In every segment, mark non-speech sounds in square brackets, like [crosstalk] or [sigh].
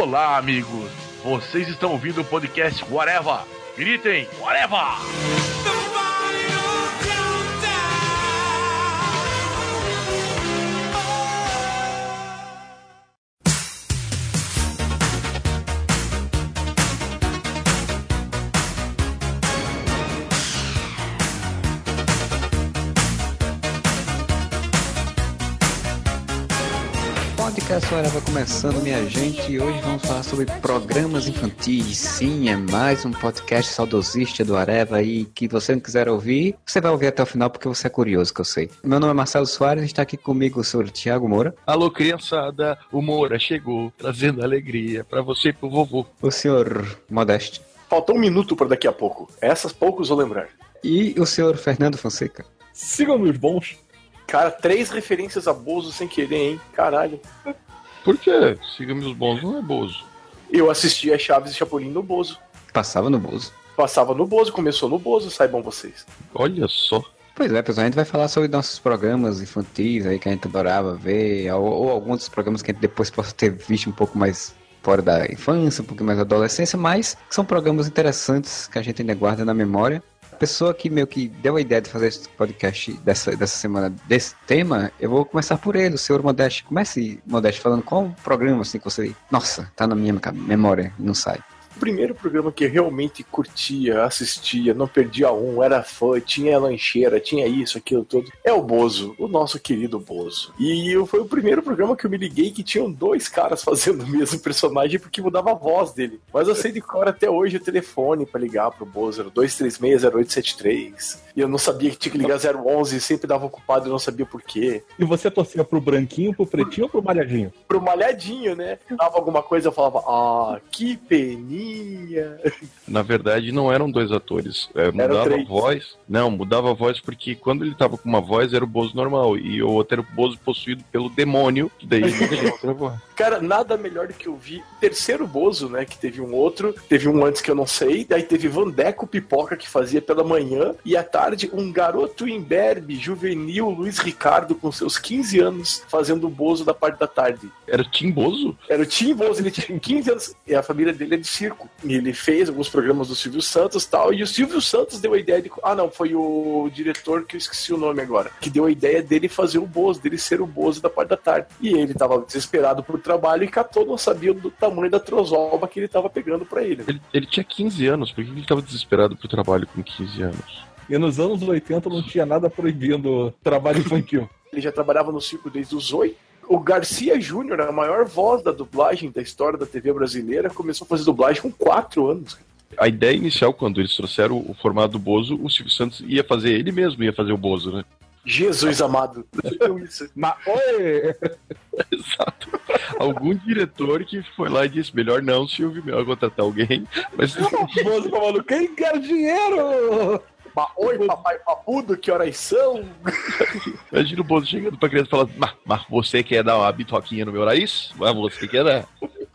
Olá, amigos. Vocês estão ouvindo o podcast Whatever. Gritem, Whatever! Vai começando, minha gente, e hoje vamos falar sobre programas infantis. Sim, é mais um podcast saudosista do Areva e que você não quiser ouvir, você vai ouvir até o final porque você é curioso, que eu sei. Meu nome é Marcelo Soares e está aqui comigo o senhor Tiago Moura. Alô, criançada, o Moura chegou, trazendo alegria para você e pro vovô. O senhor Modeste. Faltou um minuto para daqui a pouco. Essas poucos vou lembrar. E o senhor Fernando Fonseca. Sigam meus bons. Cara, três referências a Bozo sem querer, hein? Caralho. Por quê? Siga meus bons, não é Bozo. Eu assisti a Chaves e Chapolin no Bozo. Passava no Bozo. Passava no Bozo, começou no Bozo, saibam vocês. Olha só. Pois é, pessoal, a gente vai falar sobre nossos programas infantis aí que a gente adorava ver, ou, ou alguns dos programas que a gente depois [laughs] possa ter visto um pouco mais fora da infância, um pouco mais da adolescência, mas são programas interessantes que a gente ainda guarda na memória pessoa que meio que deu a ideia de fazer esse podcast dessa, dessa semana, desse tema, eu vou começar por ele, o senhor Modeste. Comece, Modeste, falando qual programa assim que você. Nossa, tá na minha memória, não sai primeiro programa que eu realmente curtia, assistia, não perdia um, era fã, tinha lancheira, tinha isso, aquilo tudo, é o Bozo, o nosso querido Bozo. E foi o primeiro programa que eu me liguei que tinham dois caras [laughs] fazendo o mesmo personagem porque mudava a voz dele. Mas eu sei de cor até hoje o telefone para ligar pro Bozo, era 2360873. E eu não sabia que tinha que ligar 011, sempre dava ocupado e não sabia por quê. E você torcia pro branquinho, pro pretinho ou pro malhadinho? Pro malhadinho, né? Dava alguma coisa, eu falava, ah, que peninha na verdade, não eram dois atores. É, mudava a voz. Não, mudava a voz porque quando ele tava com uma voz era o Bozo normal. E o outro era o Bozo possuído pelo demônio, que daí ele [laughs] outra voz. Cara, nada melhor do que eu vi. Terceiro Bozo, né? Que teve um outro. Teve um antes que eu não sei. Daí teve Vandeco Pipoca que fazia pela manhã. E à tarde, um garoto imberbe, juvenil, Luiz Ricardo, com seus 15 anos, fazendo o Bozo da parte da tarde. Era o Tim Bozo? Era o Tim Bozo. Ele tinha 15 anos. E a família dele é de circo. E ele fez alguns programas do Silvio Santos e tal. E o Silvio Santos deu a ideia de. Ah, não, foi o diretor que eu esqueci o nome agora. Que deu a ideia dele fazer o Bozo, dele ser o Bozo da parte da tarde. E ele tava desesperado por trabalho e catou, não sabia do tamanho da trozoba que ele tava pegando para ele. ele. Ele tinha 15 anos, por que ele tava desesperado por trabalho com 15 anos? E nos anos 80 não tinha nada proibindo trabalho infantil. [laughs] ele já trabalhava no circo desde os 8 o Garcia Júnior, a maior voz da dublagem da história da TV brasileira, começou a fazer dublagem com 4 anos. A ideia inicial, quando eles trouxeram o formato do Bozo, o Silvio Santos ia fazer ele mesmo, ia fazer o Bozo, né? Jesus amado. Mas, oi! [laughs] Exato. Algum diretor que foi lá e disse: melhor não, Silvio, melhor contratar alguém. Mas. Bozo falando: quem quer dinheiro? Oi, papai papudo, que horas são? Imagina o Bozo chegando pra criança e falando: mas, mas você quer dar uma bitoquinha no meu nariz? Mas você quer dar?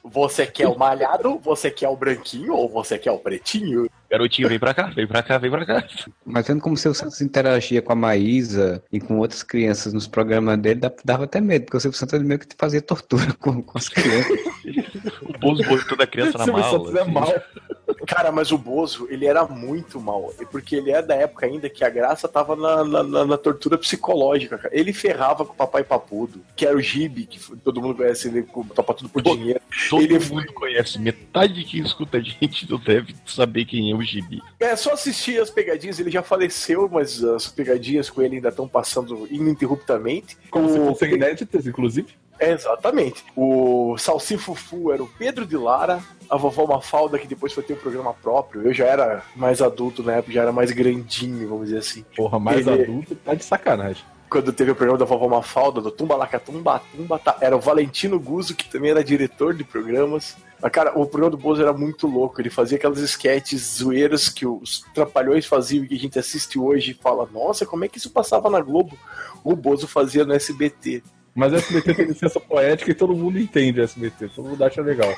Você quer o malhado, você quer o branquinho ou você quer o pretinho? Garotinho, vem pra cá, vem pra cá, vem pra cá. Mas vendo como o Silvio Santos interagia com a Maísa e com outras crianças nos programas dele, dava até medo, porque o Silvio Santos meio que fazia tortura com, com as crianças. [laughs] o Bozo botou a criança na mala. Santos é assim. mal. Cara, mas o Bozo, ele era muito mal. Porque ele é da época ainda que a graça tava na, na, na tortura psicológica, cara. Ele ferrava com o papai papudo, que era o Gibi, que todo mundo conhece ele, topa tudo por todo, dinheiro. Todo ele mundo conhece. Metade de quem escuta a gente não deve saber quem é o Gibi. É, só assistir as pegadinhas, ele já faleceu, mas as pegadinhas com ele ainda estão passando ininterruptamente. Como o... se fossem inéditas, inclusive. É, exatamente. O Salsifufu era o Pedro de Lara, a vovó Mafalda, que depois foi ter um programa próprio. Eu já era mais adulto na época, já era mais grandinho, vamos dizer assim. Porra, mais Ele... adulto tá de sacanagem. Quando teve o programa da vovó Mafalda, do Tumba Lacatumba, Tumba, era o Valentino Guzzo, que também era diretor de programas. Mas, cara, o programa do Bozo era muito louco. Ele fazia aquelas sketches zoeiras que os trapalhões faziam e que a gente assiste hoje e fala: Nossa, como é que isso passava na Globo? O Bozo fazia no SBT. Mas o SBT tem licença poética e todo mundo entende o SBT, todo mundo acha legal.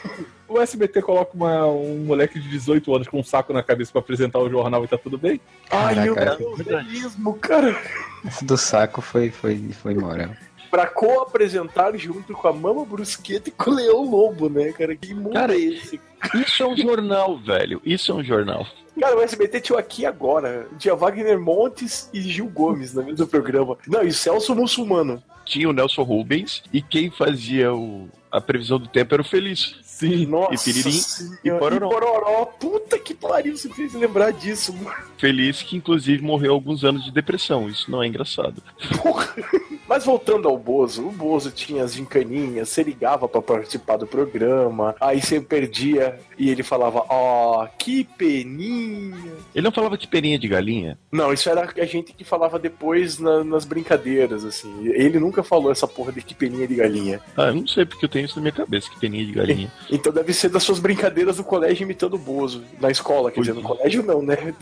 O SBT coloca uma, um moleque de 18 anos com um saco na cabeça para apresentar o jornal e tá tudo bem? Ai, meu Deus, mesmo, cara. Esse do saco foi, foi, foi moral. pra co-apresentar junto com a Mama Brusqueta e com o Leão Lobo, né, cara? Que mundo cara, é esse? Isso é um jornal, velho. Isso é um jornal. Cara, o SBT tinha aqui agora. Tinha Wagner Montes e Gil Gomes no mesmo programa. Não, e Celso Muçulmano. Tinha o Nelson Rubens e quem fazia o, a previsão do tempo era o Feliz. Sim, Nossa e Piririm e Pororó. e Pororó. Puta que pariu, você fez lembrar disso, mano. Feliz que, inclusive, morreu alguns anos de depressão. Isso não é engraçado. Porra. Mas voltando ao Bozo, o Bozo tinha as gincaninhas, você ligava para participar do programa, aí você perdia e ele falava, ó, oh, que peninha. Ele não falava que peninha de galinha? Não, isso era a gente que falava depois na, nas brincadeiras, assim. Ele nunca falou essa porra de que peninha de galinha. Ah, eu não sei porque eu tenho isso na minha cabeça, que peninha de galinha. [laughs] então deve ser das suas brincadeiras no colégio imitando o Bozo. Na escola, quer Pois dizer, no colégio não, né?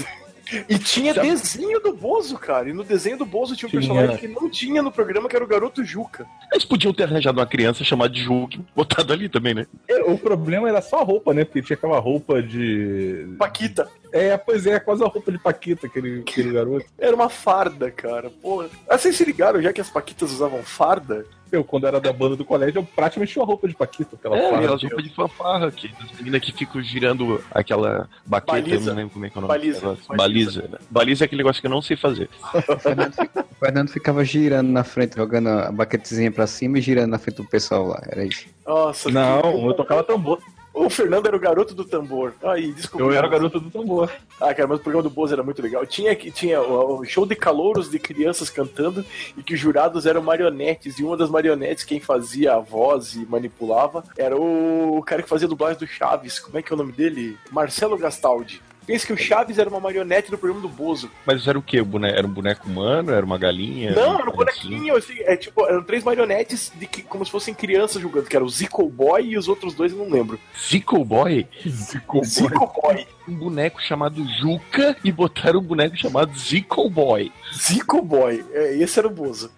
E tinha Sabe? desenho do Bozo, cara. E no desenho do Bozo tinha um tinha. personagem que não tinha no programa, que era o garoto Juca. Eles podiam ter arranjado uma criança chamada de Juca botado ali também, né? É, o problema era só a roupa, né? Porque tinha aquela roupa de. Paquita. É, pois é, quase a roupa de Paquita, aquele, aquele garoto. Era uma farda, cara. Pô. Ah, vocês se ligaram já que as Paquitas usavam farda? Eu, quando era da banda do colégio, eu praticamente tinha uma roupa de Paquita, aquela é, aquelas roupas de fanfarra, que, as meninas que ficam girando aquela baqueta, Baliza. não lembro como é que é o nome. Baliza. Baliza. Baliza. Baliza é aquele negócio que eu não sei fazer. O Fernando, o Fernando ficava girando na frente, jogando a baquetezinha pra cima e girando na frente do pessoal lá. Era isso. Nossa, não, eu tocava tambor. O Fernando era o garoto do tambor. Aí, desculpa. Eu era o garoto do tambor. Ah, cara, mas o programa do Bozo era muito legal. Tinha, tinha o show de calouros de crianças cantando e que os jurados eram marionetes. E uma das marionetes, quem fazia a voz e manipulava, era o cara que fazia dublagem do Chaves. Como é que é o nome dele? Marcelo Gastaldi. Pensa que o Chaves era uma marionete do programa do Bozo. Mas era o quê? Era um boneco humano? Era uma galinha? Não, era um bonequinho. Assim, é, tipo, eram três marionetes de que, como se fossem crianças jogando, que era o Zico Boy e os outros dois eu não lembro. Zico Boy? Zico Boy. Zico Boy. Um boneco chamado Juca e botaram um boneco chamado Zico Boy. Zico Boy. É, esse era o Bozo.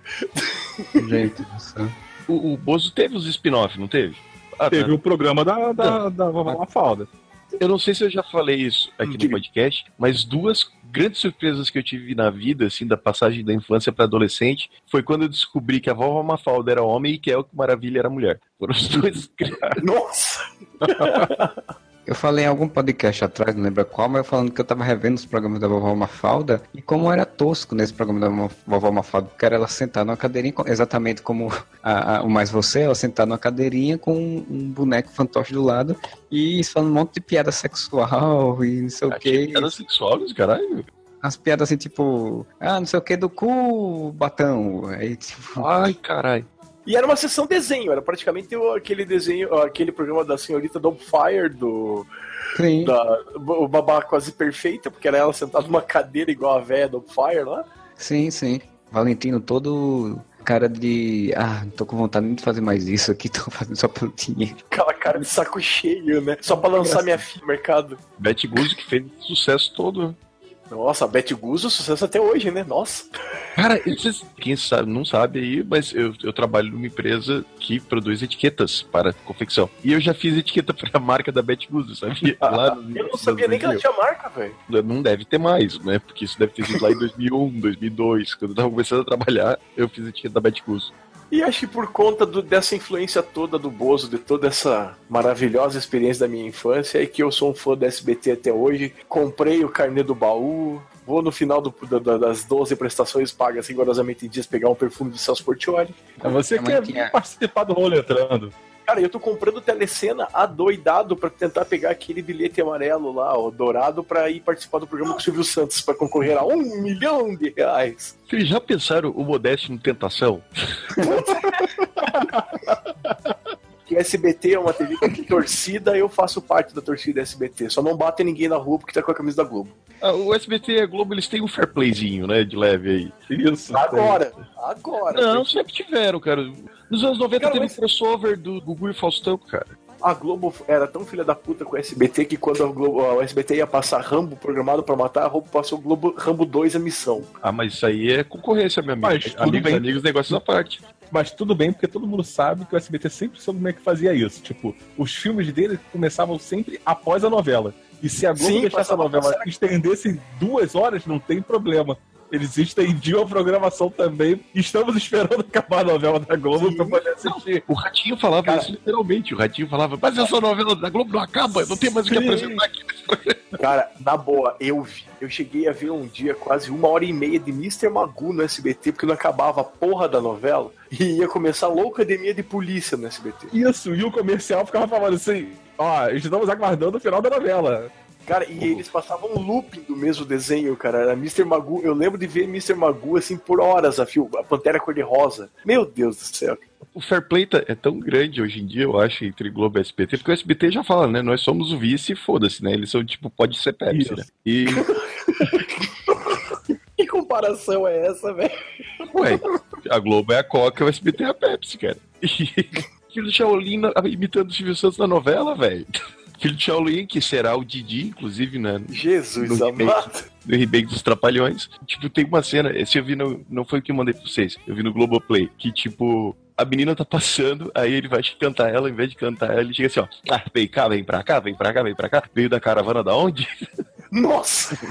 Gente o, o Bozo teve os spin-off, não teve? Ah, teve tá. o programa da, da, da, da Mafalda. Eu não sei se eu já falei isso aqui no podcast, mas duas grandes surpresas que eu tive na vida, assim, da passagem da infância para adolescente, foi quando eu descobri que a vovó Mafalda era homem e que El Maravilha era mulher. Foram os dois. Nossa! [laughs] Eu falei em algum podcast atrás, não lembro qual, mas eu falando que eu tava revendo os programas da vovó Mafalda e como era tosco nesse programa da vovó Mafalda, porque era ela sentar numa cadeirinha, exatamente como a, a, o Mais Você, ela sentar numa cadeirinha com um boneco fantoche do lado e falando um monte de piada sexual e não sei o que. Piada sexual, caralho? as piadas assim, tipo, ah, não sei o que do cu, batão. Aí, tipo. Ai, caralho. E era uma sessão desenho, era praticamente aquele desenho, aquele programa da senhorita Fire do. Sim. Da, o babá quase perfeita, porque era ela sentada numa cadeira igual a velha Fire lá. Sim, sim. Valentino todo cara de. Ah, não tô com vontade nem de fazer mais isso aqui, [laughs] tô fazendo só pelo dinheiro. Aquela cara de saco cheio, né? Só pra lançar minha filha no mercado. Betty Guzzo que fez sucesso todo. Nossa, a Betty Guzzo, sucesso até hoje, né? Nossa. Cara, quem sabe, não sabe aí, mas eu, eu trabalho numa empresa que produz etiquetas para confecção. E eu já fiz etiqueta para a [laughs] marca da Betty Guzzo, sabia? [laughs] Lá no, eu não sabia nem que ela tinha marca, velho. Não deve ter mais, né? Porque isso deve ter sido lá em 2001, 2002. Quando eu tava começando a trabalhar, eu fiz etiqueta da Betty Guzzo. E acho que por conta do, dessa influência toda do Bozo, de toda essa maravilhosa experiência da minha infância, é que eu sou um fã do SBT até hoje. Comprei o carnê do baú, vou no final do, da, das 12 prestações pagas rigorosamente em dias pegar um perfume do Celso Portioli. É você quer tinha... participar do rolo entrando. Cara, eu tô comprando telecena adoidado para tentar pegar aquele bilhete amarelo lá, ó, dourado, para ir participar do programa com o Silvio Santos, para concorrer a um milhão de reais. Vocês já pensaram o Modeste no Tentação? [laughs] que SBT é uma TV que torcida, eu faço parte da torcida SBT. Só não bate ninguém na rua porque tá com a camisa da Globo. Ah, o SBT e a Globo, eles têm um fair playzinho, né, de leve aí. Isso. Agora, agora. Não, sempre tiveram, cara. Nos anos 90 cara, teve mas... crossover do Gugu e Faustão, cara. A Globo era tão filha da puta com o SBT que quando a Globo, o SBT ia passar Rambo programado para matar, a Globo passou o Globo Rambo 2 a missão. Ah, mas isso aí é concorrência, meu amigo. Mas, amigos, bem. amigos, negócios à parte. Mas tudo bem, porque todo mundo sabe que o SBT sempre soube como é que fazia isso. Tipo, os filmes dele começavam sempre após a novela. E se a Globo Sim, deixasse a novela estendesse duas horas, não tem problema. Eles estendiam a programação também. Estamos esperando acabar a novela da Globo Sim. pra poder assistir. O Ratinho falava Cara, isso literalmente. O Ratinho falava, mas essa novela da Globo não acaba, não tem mais o que apresentar aqui. [laughs] Cara, na boa, eu vi. Eu cheguei a ver um dia quase uma hora e meia de Mr. Magoo no SBT, porque não acabava a porra da novela. E ia começar a loucademia de polícia no SBT. Isso, e o comercial ficava falando assim: ó, estamos aguardando o final da novela. Cara, e eles passavam um looping do mesmo desenho, cara. Era Mr. Magoo. Eu lembro de ver Mr. Magoo assim por horas a fio, a Pantera Cor-de-Rosa. Meu Deus do céu. O fair play tá, é tão grande hoje em dia, eu acho, entre Globo e SBT, porque o SBT já fala, né? Nós somos o vice e foda-se, né? Eles são tipo, pode ser Pepsi, né? E. [laughs] que comparação é essa, velho? Ué, a Globo é a Coca e o SBT é a Pepsi, cara. E [laughs] o Shaolin imitando o Silvio Santos na novela, velho filho de Shaolin, que será o Didi, inclusive, né? Jesus no amado. No remake dos Trapalhões. Tipo, tem uma cena, esse eu vi no, não foi o que eu mandei pra vocês, eu vi no Globoplay, que tipo, a menina tá passando, aí ele vai cantar ela, em vez de cantar ela, ele chega assim, ó, ah, vem cá, vem pra cá, vem pra cá, vem pra cá, veio da caravana da onde? Nossa! [laughs]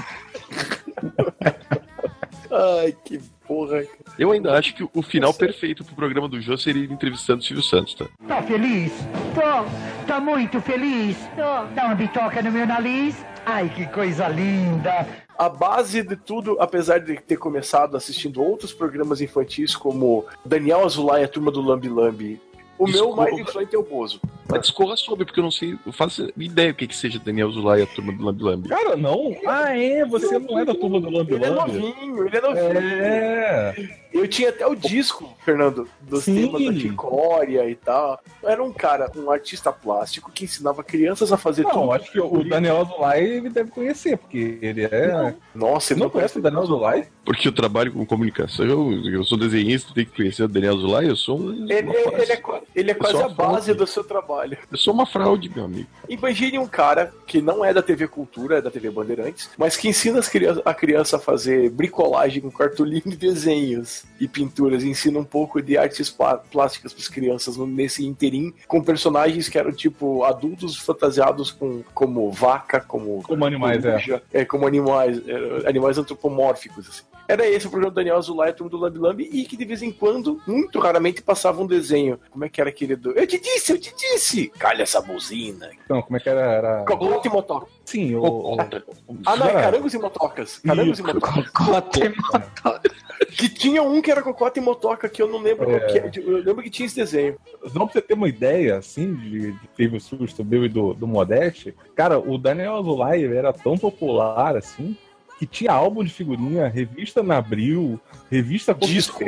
Ai, que porra. Eu ainda acho que o final perfeito pro programa do Jô seria ele entrevistando o Silvio Santos, tá? Tá feliz? Tô. Tá muito feliz? Tô. Dá uma bitoca no meu nariz? Ai, que coisa linda! A base de tudo, apesar de ter começado assistindo outros programas infantis como Daniel Azulay, a turma do Lambi Lambi, o meu mais influente é o Bozo. Mas discorra sobre, porque eu não sei, eu faço ideia o que, que seja Daniel Zulay e a turma do Lambi Lambi. Cara, não. Ah, é, você não é da turma do Lambi Lambi. Ele é novinho, ele é novinho. É. Eu tinha até o disco, Fernando, dos Sim. temas da Ticória e tal. Era um cara, um artista plástico que ensinava crianças a fazer não, tudo. Não, acho que o Daniel Zulay ele deve conhecer, porque ele é. Não. Nossa, ele não, não conhece o Daniel Zulay? Porque eu trabalho com comunicação, eu, eu sou desenhista, tenho que conhecer o Daniel Zulay, eu sou um. Ele, ele, é, ele é quase a base do seu trabalho. Eu sou uma fraude, meu amigo. Imagine um cara que não é da TV Cultura, é da TV Bandeirantes, mas que ensina a criança a fazer bricolagem com cartolina e desenhos e pinturas, e ensina um pouco de artes plásticas para as crianças nesse interim, com personagens que eram tipo adultos fantasiados com, como vaca, como. Como animais, é. é. Como animais, é, animais antropomórficos, assim. Era esse o programa do Daniel Azulay, turma do Lambi Lambi, e que de vez em quando, muito raramente, passava um desenho. Como é que era aquele do. Eu te disse, eu te disse! Calha essa buzina. Não, como é que era? era... Cocote e motoca. Sim, o. [laughs] ah, não, é carangos e motocas. Carangos e motocas. Cocote e motoca. Que tinha um que era Cocota e Motoca, que eu não lembro é... qual que é. Eu lembro que tinha esse desenho. Não pra você ter uma ideia, assim, de, de teve o susto meu e do, do Modeste, cara, o Daniel Azulay era tão popular, assim, que tinha álbum de figurinha, revista na Abril, revista disco,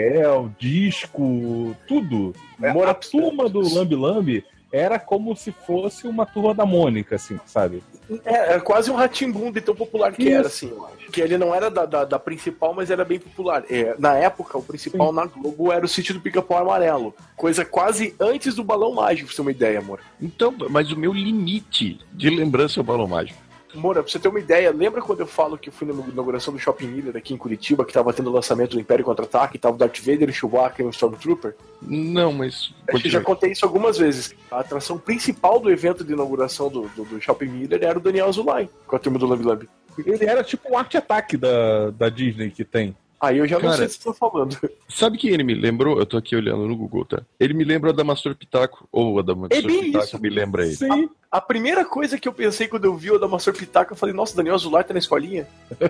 disco, tudo. É, a turma do Lambi Lambi era como se fosse uma turma da Mônica, assim, sabe? É, é quase um ratimbum de tão popular que Isso. era, assim, eu acho. Que ele não era da, da, da principal, mas era bem popular. É, na época, o principal Sim. na Globo era o sítio do Pica-Pau Amarelo. Coisa quase antes do Balão Mágico, pra você ter uma ideia, amor. Então, mas o meu limite de lembrança é o Balão Mágico. Moura, pra você ter uma ideia, lembra quando eu falo que eu fui na inauguração do Shopping Miller aqui em Curitiba, que tava tendo o lançamento do Império Contra-Ataque, tava o Darth Vader, o Chewbacca e o Stormtrooper? Não, mas... Acho que já contei isso algumas vezes. A atração principal do evento de inauguração do, do, do Shopping Miller era o Daniel Azulay, com a turma do Lambi Lambi. Ele era tipo um arte-ataque da, da Disney que tem. Aí eu já Cara, não sei o que você tá falando. Sabe quem ele me lembrou? Eu tô aqui olhando no Google, tá? Ele me lembra da Mastor Pitaco, ou a da Mastor é Pitaco isso. me lembra ele. Sim. A, a, primeira coisa que eu pensei quando eu vi o da Mastor Pitaco, eu falei, nossa, Daniel Azular tá na escolinha. [laughs]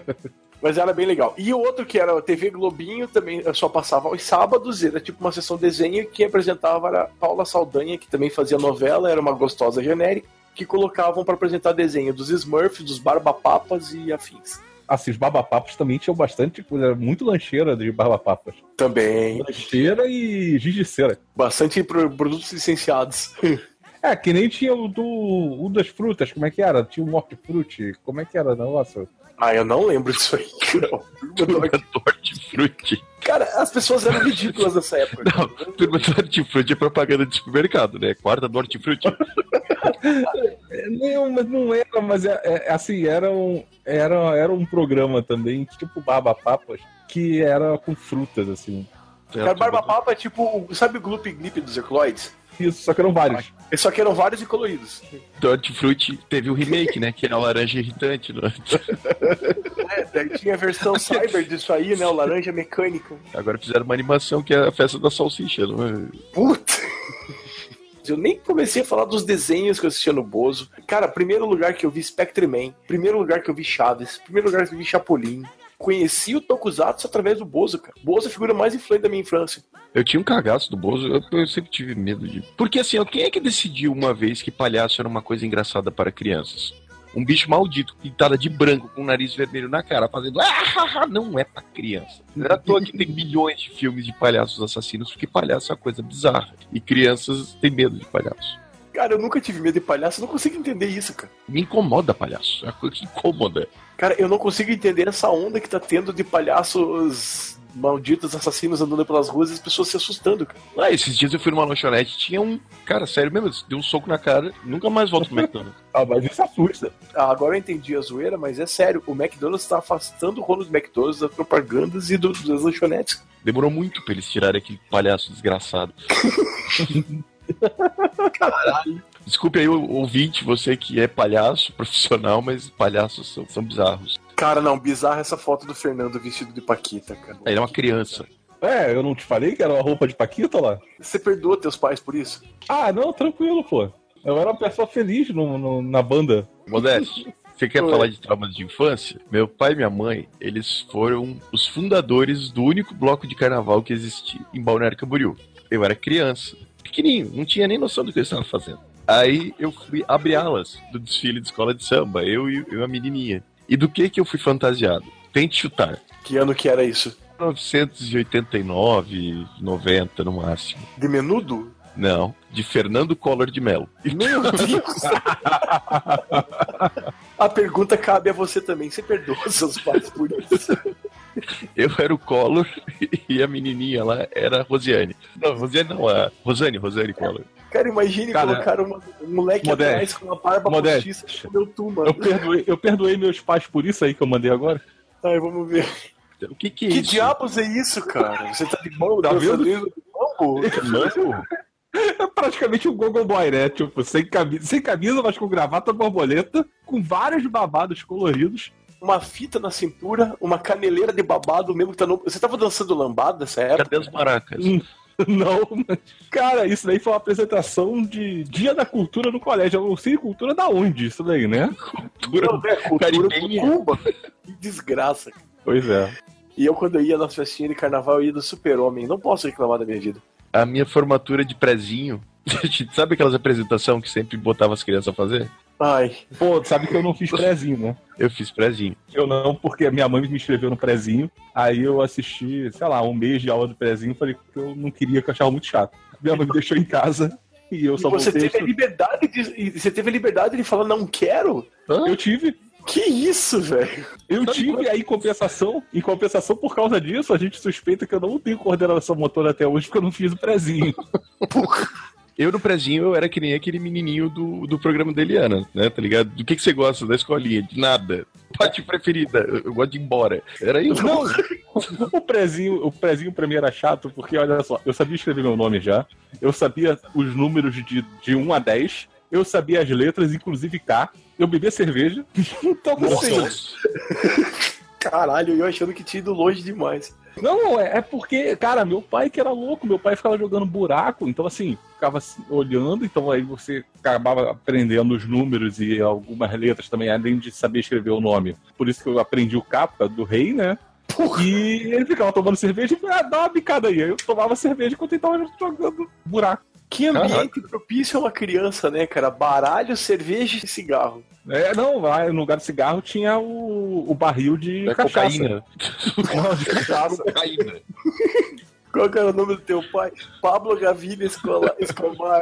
Mas era bem legal. E o outro que era a TV Globinho, também só passava aos sábados, era tipo uma sessão desenho, que apresentava era Paula Saldanha, que também fazia novela, era uma gostosa genérica, que colocavam para apresentar desenho dos Smurfs, dos Barbapapas e afins assim, os babapapos também tinham bastante coisa, muito lancheira de barbapapas. Também. Lancheira e gigiceira. Bastante produtos licenciados. [laughs] É, que nem tinha o do o das frutas, como é que era? Tinha o Mortifruti, como é que era? Nossa. Ah, eu não lembro disso aí, [laughs] não. Hortifruti. Cara, as pessoas eram ridículas nessa época. Não, turma do Hortifruti é propaganda de supermercado, né? Quarta do Hortifruti. não, mas não era, mas é, é, assim, era um, era, era um programa também, tipo Barba Papas, que era com frutas, assim. Cara, Barba Papa é tipo, sabe o Gloop Glip dos Ecloids? Isso, só que eram vários. Só que eram vários e coloridos. Tutti Frutti teve o remake, né? Que era o laranja irritante. Né? [laughs] é, daí tinha a versão cyber disso aí, né? O laranja mecânico. Agora fizeram uma animação que é a festa da salsicha, não é? Puta! Eu nem comecei a falar dos desenhos que eu assistia no Bozo. Cara, primeiro lugar que eu vi Spectre Man, primeiro lugar que eu vi Chaves, primeiro lugar que eu vi Chapolin, conheci o Tokusatsu através do Bozo, cara. Bozo é a figura mais influente da minha infância. Eu tinha um cagaço do Bozo, eu, eu, sempre tive medo de. Porque assim, quem é que decidiu uma vez que palhaço era uma coisa engraçada para crianças? Um bicho maldito, pintada de branco, com o nariz vermelho na cara, fazendo. Ah, não é pra criança. Não é à toa que tem milhões de filmes de palhaços assassinos, porque palhaço é uma coisa bizarra. E crianças têm medo de palhaço. Cara, eu nunca tive medo de palhaço, eu não consigo entender isso, cara. Me incomoda palhaço, é uma coisa que incomoda. Cara, eu não consigo entender essa onda que tá tendo de palhaços malditos assassinos andando pelas ruas e as pessoas se assustando, cara. Ah, esses dias eu fui numa lanchonete tinha um. Cara, sério mesmo, deu um soco na cara, nunca mais volto pro McDonald's. [laughs] ah, mas isso assusta. Ah, agora eu entendi a zoeira, mas é sério, o McDonald's tá afastando o Ronald McDonald's das propagandas e do, das lanchonetes. Demorou muito pra eles tirarem aquele palhaço desgraçado. [laughs] Caralho. Desculpe aí o ouvinte, você que é palhaço profissional, mas palhaços são, são bizarros. Cara, não, bizarra essa foto do Fernando vestido de Paquita, cara. Ele é uma criança. É, eu não te falei que era uma roupa de Paquita lá? Você perdoa teus pais por isso? Ah, não, tranquilo, pô. Eu era uma pessoa feliz no, no na banda. Modeste, você quer Oi. falar de traumas de infância? Meu pai e minha mãe, eles foram os fundadores do único bloco de carnaval que existia em Balneário Camboriú. Eu era criança, pequenininho, não tinha nem noção do que eu estava fazendo. Aí eu fui abrir alas do desfile de escola de samba, eu e eu, a menininha. E do que que eu fui fantasiado? Tente chutar. Que ano que era isso? 1989, 90 no máximo. De menudo? Não, de Fernando Collor de Mello. Meu Deus! [laughs] a pergunta cabe a você também. Você perdoa seus pais por isso? [laughs] Eu era o Collor [laughs] e a menininha lá era a Rosiane. Não, Rosiane não, a Rosane, Rosane Collor. Cara, imagine Cara, colocar uma, um moleque Modeste, atrás com uma barba postiça meu tu, mano. Eu perdoei, eu perdoei meus pais por isso aí que eu mandei agora. Ai, vamos ver. O que que é que isso? diabos é isso, cara? Você tá de mão, tá vendo? Mambo? [laughs] Mambo? É praticamente um Google Boy, né? Tipo, sem camisa, sem camisa, mas com gravata borboleta, com vários babados coloridos. Uma fita na cintura, uma caneleira de babado mesmo que tá no... Você tava dançando lambada nessa época? Cadê as maracas? Hum. [laughs] Não, mas, cara, isso daí foi uma apresentação de Dia da Cultura no colégio. Eu não sei cultura da onde isso daí, né? [laughs] Cultura, não, é, cultura do Cuba. Que desgraça. Pois é. E eu, quando eu ia nas festinhas de carnaval, eu ia do super-homem. Não posso reclamar da minha vida. A minha formatura de prezinho. [laughs] Sabe aquelas apresentações que sempre botava as crianças a fazer? Ai. Pô, sabe que eu não fiz prezinho, né? Eu fiz prezinho. Eu não, porque a minha mãe me inscreveu no prezinho. Aí eu assisti, sei lá, um mês de aula do prezinho. Falei que eu não queria, que eu achava muito chato. Minha mãe me deixou em casa. E eu só e você teve a liberdade de, você teve a liberdade de falar não quero? Hã? Eu tive. Que isso, velho? Eu Sabe tive quando... aí compensação, em compensação por causa disso, a gente suspeita que eu não tenho coordenação motora até hoje porque eu não fiz o prezinho. Porra. Eu no prezinho eu era que nem aquele menininho do, do programa da Eliana, né? Tá ligado? Do que, que você gosta da escolinha? De nada. Parte preferida. Eu gosto de ir embora. Era isso. Não. [laughs] o prezinho, o prezinho pra mim era chato, porque olha só, eu sabia escrever meu nome já. Eu sabia os números de, de 1 a 10. Eu sabia as letras, inclusive K. Eu bebia cerveja. [laughs] então, assim. [laughs] Caralho, eu achando que tinha ido longe demais. Não, é, é porque, cara, meu pai que era louco, meu pai ficava jogando buraco, então assim, ficava olhando, então aí você acabava aprendendo os números e algumas letras também, além de saber escrever o nome. Por isso que eu aprendi o capa do rei, né? Porra. E ele ficava tomando cerveja e ah, dá uma bicada aí. Eu tomava cerveja enquanto ele tava jogando buraco. Que ambiente propício a uma criança, né, cara? Baralho, cerveja e cigarro. É, não, lá no lugar de cigarro tinha o, o barril de é cachaça. Cocaína. Não, de [laughs] cachaça. cocaína. Qual que era o nome do teu pai? Pablo Gaviria Escolar, Escobar,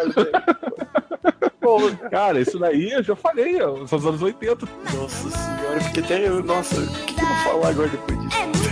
Cara, isso daí eu já falei, são os anos 80. Nossa senhora, porque até eu. Nossa, o que, que eu vou falar agora depois disso?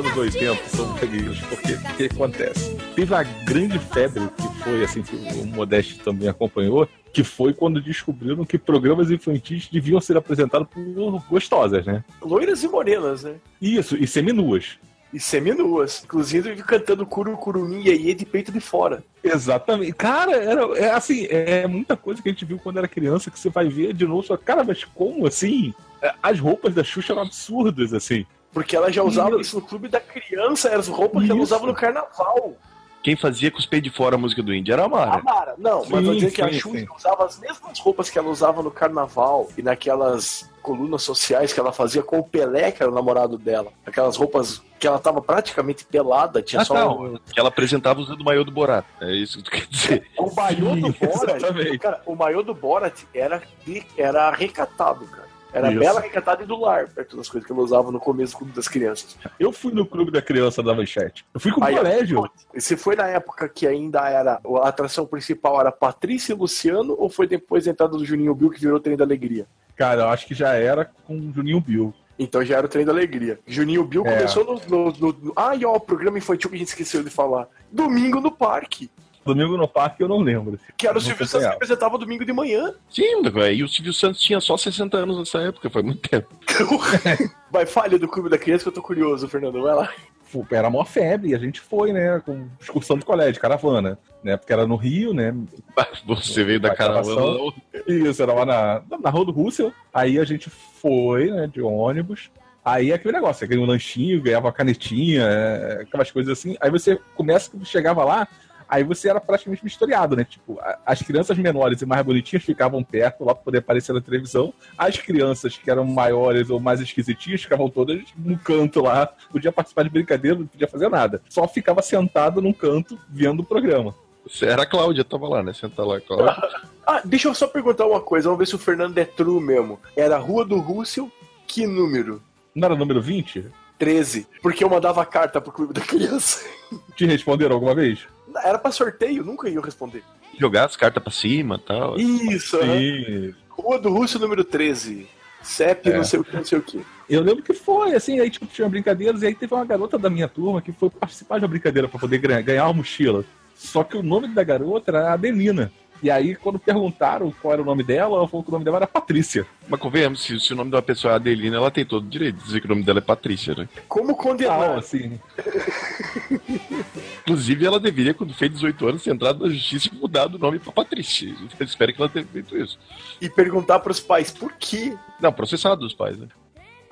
Anos 80 são terríveis, porque o que acontece? Teve a grande febre que foi, assim, que o Modeste também acompanhou, que foi quando descobriram que programas infantis deviam ser apresentados por gostosas, né? Loiras e morenas, né? Isso, e seminuas. E seminuas. Inclusive cantando curu curumim e de peito de fora. Exatamente. Cara, era, é assim, é muita coisa que a gente viu quando era criança que você vai ver de novo. Só, cara, mas como assim? É, as roupas da Xuxa eram absurdas, assim. Porque ela já usava isso, isso no clube da criança, eram as roupas isso. que ela usava no carnaval. Quem fazia cuspir de fora a música do Índio era a Mara. A Mara, não, sim, mas eu dizer que a Xuxa usava as mesmas roupas que ela usava no carnaval e naquelas colunas sociais que ela fazia com o Pelé, que era o namorado dela. Aquelas roupas que ela tava praticamente pelada, tinha ah, só. Não, um... que ela apresentava usando o maiô do Borat. É isso que tu quer dizer. O maiô do [laughs] Borat, cara, o maiô do Borat era, era recatado, cara. Era Isso. bela, recatada e do lar, perto das coisas que ela usava no começo do Clube das Crianças. Eu fui no Clube da Criança da Manchete. Eu fui com o colégio. Você foi na época que ainda era. A atração principal era Patrícia e Luciano, ou foi depois da entrada do Juninho Bill que virou o Trem da Alegria? Cara, eu acho que já era com o Juninho Bill. Então já era o Trem da Alegria. Juninho Bill é. começou no, no, no, no. Ah, e ó, o programa infantil que a gente esqueceu de falar. Domingo no Parque. Domingo no Parque eu não lembro. Que era o Silvio Santos que apresentava domingo de manhã. Sim, e o Silvio Santos tinha só 60 anos nessa época, foi muito tempo. [laughs] Vai, falha do Clube da Criança que eu tô curioso, Fernando, vai lá. Era a maior febre, a gente foi, né, com excursão de colégio, caravana, né, porque era no Rio, né. [laughs] Você veio da caravana? Isso, era lá na, na Rua do Rússia, aí a gente foi, né, de ônibus, Aí é aquele negócio, você ganha um lanchinho, ganhava canetinha, é, aquelas coisas assim. Aí você começa, chegava lá, Aí você era praticamente misturado, né? Tipo, as crianças menores e mais bonitinhas ficavam perto lá pra poder aparecer na televisão. As crianças que eram maiores ou mais esquisitinhas ficavam todas no canto lá. Podia participar de brincadeira, não podia fazer nada. Só ficava sentado num canto vendo o programa. Você era a Cláudia, tava lá, né? Senta lá, Cláudia. [laughs] ah, deixa eu só perguntar uma coisa, vamos ver se o Fernando é true mesmo. Era a Rua do Rússio, que número? Não era número 20? 13. Porque eu mandava carta pro clube da criança. Te responderam alguma vez? Era pra sorteio, nunca ia responder. Jogar as cartas pra cima e tal. Isso, Sim. Rua do Russo número 13. CEP, é. não sei o que, não sei o que. Eu lembro que foi, assim, aí tipo, tinha brincadeiras, e aí teve uma garota da minha turma que foi participar de uma brincadeira pra poder ganhar, ganhar uma mochila. Só que o nome da garota era Adelina. E aí, quando perguntaram qual era o nome dela, ela falou que o nome dela era Patrícia. Mas convenhamos, se, se o nome de uma pessoa é Adelina, ela tem todo o direito de dizer que o nome dela é Patrícia, né? Como condenar? Ah, assim. [laughs] Inclusive, ela deveria, quando fez 18 anos, ter entrado na justiça e mudado o nome pra Patrícia. Eu espero que ela tenha feito isso. E perguntar pros pais por quê? Não, processado dos pais, né?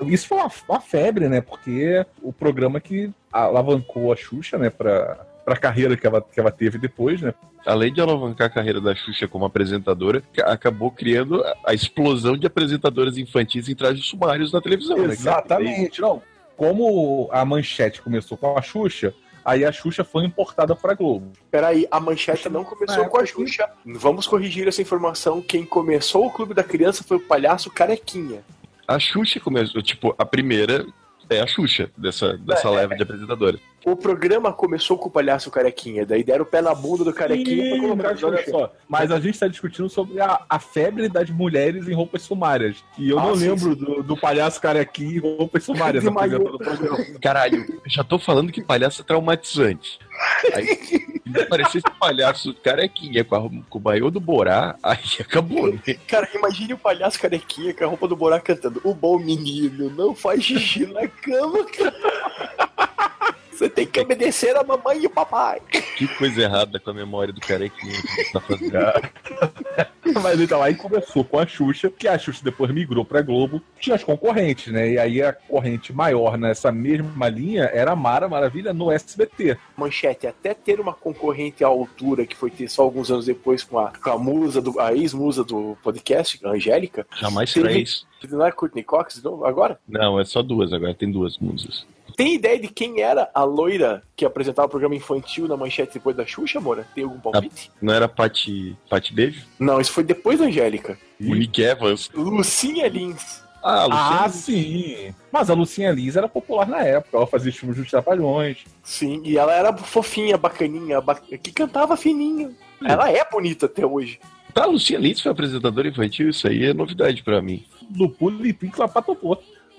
Isso foi uma, uma febre, né? Porque o programa que alavancou a Xuxa, né, pra, pra carreira que ela, que ela teve depois, né? além de alavancar a carreira da Xuxa como apresentadora, acabou criando a explosão de apresentadoras infantis em trajes sumários na televisão. Né, Exatamente, né? não. Como a manchete começou com a Xuxa, aí a Xuxa foi importada para Globo. Peraí, a manchete não começou com a Xuxa. Vamos corrigir essa informação. Quem começou o Clube da Criança foi o palhaço Carequinha. A Xuxa começou, tipo, a primeira é a Xuxa dessa, dessa é, leva é. de apresentadores. O programa começou com o palhaço carequinha, daí deram o pé na bunda do carequinha Sim, pra colocar a Xuxa. Só. Mas a gente está discutindo sobre a, a, febre das mulheres em roupas sumárias. E eu ah, não sim, lembro sim. Do, do, palhaço carequinha em roupas sumárias [laughs] apresentando Caralho, já tô falando que palhaço é traumatizante. Aí aparecesse esse palhaço carequinha com, a, com o baiô do Borá, aí acabou, né? Cara, imagine o palhaço carequinha com a roupa do Borá cantando O bom menino não faz xixi na cama, cara. Você tem que obedecer a mamãe e o papai. Que coisa errada com a memória do carequinha que tá fazendo. [laughs] Mas então, aí começou com a Xuxa, que a Xuxa depois migrou pra Globo, tinha as concorrentes, né? E aí a corrente maior nessa mesma linha era a Mara Maravilha no SBT. Manchete, até ter uma concorrente à altura que foi ter só alguns anos depois com a, com a musa, do, a ex-musa do podcast, a Angélica. Jamais será isso. Não é Courtney Cox agora? Não, é só duas agora, tem duas musas. Tem ideia de quem era a loira que apresentava o programa infantil na manchete depois da Xuxa, Mora? Tem algum palpite? não era Pati, Pati Beijo? Não, isso foi depois da Angélica. Monique Evans. Lucinha Lins. Ah, Lucinha ah sim. Mas a Lucinha Lins era popular na época. Ela fazia filmes dos Trapalhões. Sim, e ela era fofinha, bacaninha, que cantava fininho. Sim. Ela é bonita até hoje. Tá, a Lucinha Lins foi apresentadora infantil, isso aí é novidade para mim. Do pulo e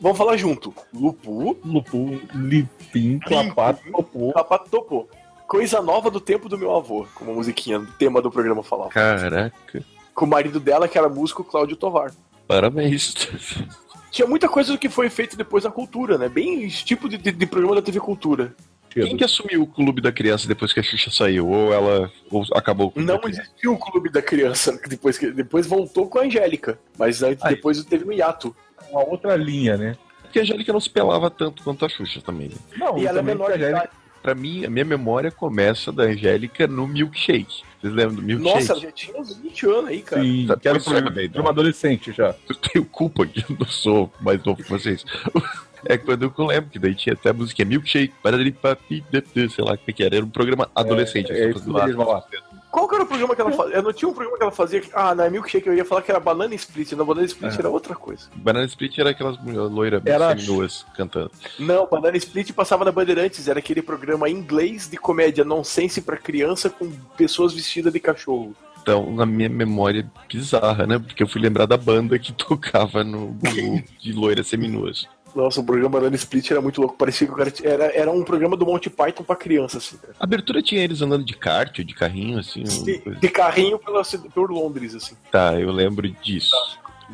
Vamos falar junto. Lupu. Lupu, Lipim, Clapato, Topô. Clapato topou. Coisa nova do tempo do meu avô, como a musiquinha, tema do programa falava. Caraca. Com o marido dela, que era músico Cláudio Tovar. Parabéns. Tinha muita coisa do que foi feito depois na cultura, né? Bem esse tipo de, de, de programa da TV Cultura. Quem que assumiu o clube da criança depois que a Xuxa saiu? Ou ela ou acabou o clube Não da criança? existiu o clube da criança, [laughs] depois, que, depois voltou com a Angélica. Mas antes, Aí. depois teve um hiato. Uma outra linha, né? Porque a Angélica não se pelava tanto quanto a Xuxa também. Né? Não, E ela é menor de que a Angélica- idade. Pra mim, a minha memória começa da Angélica no Milkshake. Vocês lembram do Milkshake? Nossa, ela já tinha uns 20 anos aí, cara. Sim, Tá, que era um de uma adolescente já. Eu tenho culpa que eu não sou mais novo que vocês. É quando eu lembro que daí tinha até a música Milkshake, pararipapi, sei lá o que que era. Era um programa adolescente. É, é isso lá. mesmo lá. Qual que era o programa que ela fazia? Eu não tinha um programa que ela fazia. Ah, na Milkshake eu ia falar que era Banana Split. Na Banana Split É. era outra coisa. Banana Split era aquelas loiras Era- seminuas cantando. Não, Banana Split passava na Bandeirantes. Era aquele programa em inglês de comédia nonsense pra criança com pessoas vestidas de cachorro. Então, na minha memória bizarra, né? Porque eu fui lembrar da banda que [laughs] tocava no- de loiras seminuas. Nossa, o programa Banana Split era muito louco. Parecia que o cara era, era um programa do Monty Python pra criança, assim. cara. A abertura tinha eles andando de kart ou de carrinho, assim. De, de carrinho pela, por Londres, assim. Tá, eu lembro disso.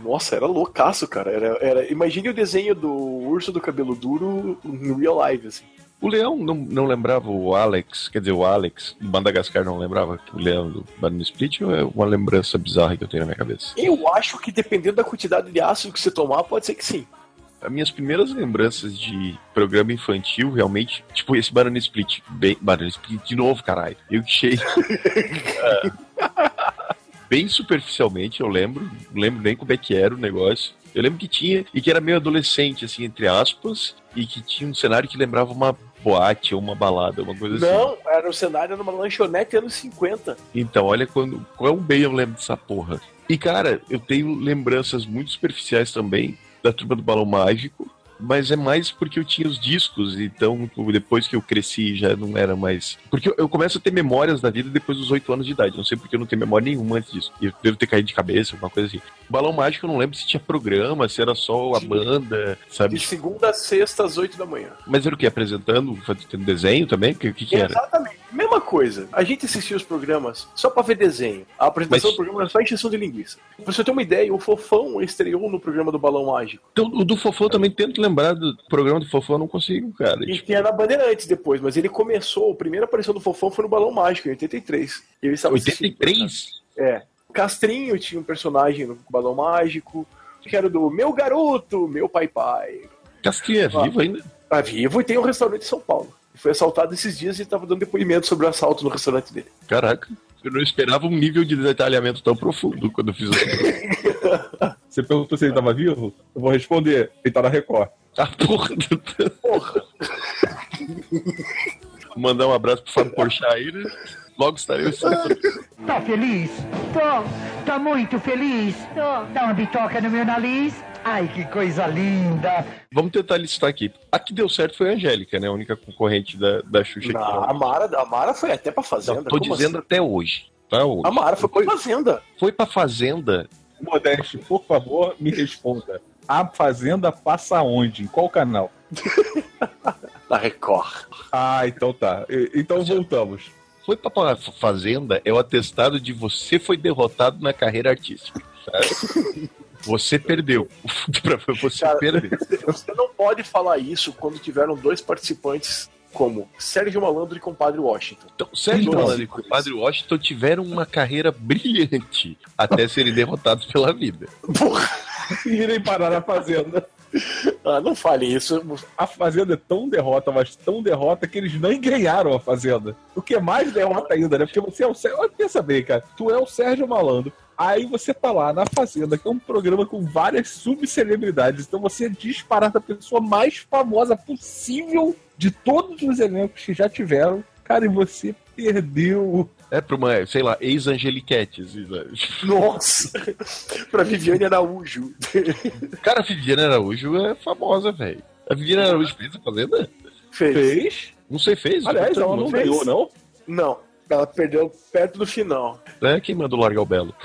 Nossa, era loucaço, cara. Era, era... Imagine o desenho do urso do cabelo duro no real life, assim. O Leão não, não lembrava o Alex, quer dizer, o Alex do Madagascar não lembrava o Leão do Banana Split ou é uma lembrança bizarra que eu tenho na minha cabeça? Eu acho que dependendo da quantidade de ácido que você tomar, pode ser que sim. As minhas primeiras lembranças de programa infantil, realmente, tipo esse Banana Split. Bem, Banana Split de novo, caralho. Eu cheio. [laughs] bem superficialmente, eu lembro. Não lembro nem como é que era o negócio. Eu lembro que tinha, e que era meio adolescente, assim, entre aspas, e que tinha um cenário que lembrava uma boate ou uma balada, uma coisa assim. Não, era o cenário numa lanchonete anos 50. Então, olha quando, quão bem eu lembro dessa porra. E, cara, eu tenho lembranças muito superficiais também da Turma do Balão Mágico, mas é mais porque eu tinha os discos, então tipo, depois que eu cresci já não era mais. Porque eu, eu começo a ter memórias da vida depois dos 8 anos de idade. Não sei porque eu não tenho memória nenhuma antes disso. Eu devo ter caído de cabeça, alguma coisa assim. O Balão Mágico eu não lembro se tinha programa, se era só a Sim. banda, sabe? De segunda a sexta às 8 da manhã. Mas era o que? Apresentando, fazendo desenho também? O que, que, que era? Exatamente. Mesma coisa. A gente assistia os programas só pra ver desenho. A apresentação Mas- do programa era só encheção de linguiça. Pra você ter uma ideia, o Fofão estreou no programa do Balão Mágico. Então, o do Fofão eu também tento lembrar do programa do Fofão, eu não consigo, cara. E tinha na Bandeirantes depois, mas ele começou, a primeira aparição do Fofão foi no Balão Mágico, em 83. Ele estava assistindo- 83? É. Castrinho tinha um personagem no Balão Mágico, que era do Meu Garoto, Meu Pai Pai. Castrinha é Ah. vivo ainda? Tá vivo e tem um restaurante em São Paulo. Foi assaltado esses dias e estava dando depoimento sobre o assalto no restaurante dele. Caraca. Eu não esperava um nível de detalhamento tão profundo quando eu fiz o. [laughs] Você perguntou se ele tava vivo? Eu vou responder. Ele tá na Record. Ah, porra. Porra! Mandar um abraço pro Fábio Porchat aí, né? Logo estarei. Tá feliz? Tô. Tá muito feliz? Tô. Dá uma bitoca no meu nariz? Ai, que coisa linda. Vamos tentar listar aqui. A que deu certo foi a Angélica, né? A única concorrente da, da Xuxa Não, aqui. a, Mara, a Mara foi até pra Fazenda. Não, tô como dizendo assim? até hoje. Tá hoje. A Mara foi pra Fazenda. Foi pra Fazenda. Modeste, por favor, me responda. A Fazenda passa onde? Em qual canal? [laughs] Da Record. Ah, então tá. E- Então voltamos. Foi pra Fazenda é o atestado de você foi derrotado na carreira artística. Sabe? [laughs] Você perdeu. [laughs] Você Cara, perdeu. Você não pode falar isso quando tiveram dois participantes como Sérgio Malandro e Compadre Washington. Então, Sérgio Então, Malandro e o Padre Washington tiveram uma carreira brilhante até serem derrotados pela vida. Porra! [laughs] E irem parar na Fazenda. Ah, não fale isso. A Fazenda é tão derrota, mas tão derrota que eles nem ganharam a Fazenda. O que é mais derrota ainda, né? Porque você é o Sérgio. Pensa bem, cara. Tu é o Sérgio Malandro. Aí você tá lá na Fazenda, que é um programa com várias subcelebridades. Então você é disparada a pessoa mais famosa possível de todos os elencos que já tiveram. Cara, e você perdeu. É pra uma, sei lá, ex-Angeliquete. [laughs] Nossa! pra Viviane Araújo. Cara, a Viviane Araújo é famosa, velho. A Viviane Araújo fez a Fazenda? Fez. Fez? Não sei, fez? Aliás, ela não ganhou, não? Não, ela perdeu perto do final. É, quem mandou largar o Belo?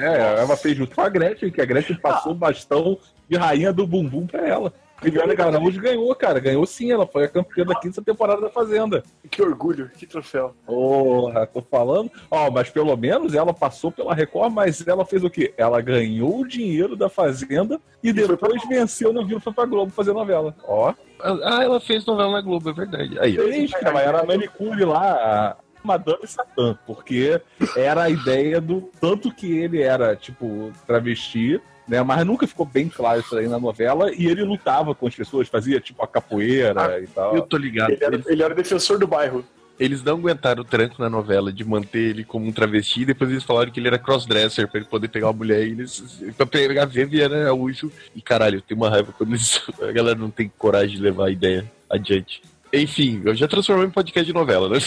É, ela fez junto com a Gretchen, que a Gretchen passou o bastão de rainha do bumbum pra ela. Viviane Araújo ganhou, cara. Ganhou sim, ela foi a campeã da quinta temporada da Fazenda. Que orgulho, que troféu. Porra, tô falando. Ó, mas pelo menos ela passou pela Record, mas ela fez o quê? Ela ganhou o dinheiro da Fazenda e, depois venceu no Rio foi pra Globo fazer novela. Ó. Ah, ela fez novela na Globo, é verdade. Aí. Fez, cara, era a manicure lá, a Madame Satã, porque era a ideia do tanto que ele era, tipo, travesti, né? Mas nunca ficou bem claro isso aí na novela, e ele lutava com as pessoas, fazia tipo a capoeira Ah, e tal. Eu tô ligado. Ele era, ele era defensor do bairro. Eles não aguentaram o tranco na novela de manter ele como um travesti, depois eles falaram que ele era crossdresser pra ele poder pegar uma mulher e eles. pra pegar Viviane Araújo. E caralho, eu tenho uma raiva quando eles, [laughs] a galera não tem coragem de levar a ideia adiante. Enfim, eu já transformei em podcast de novela, né?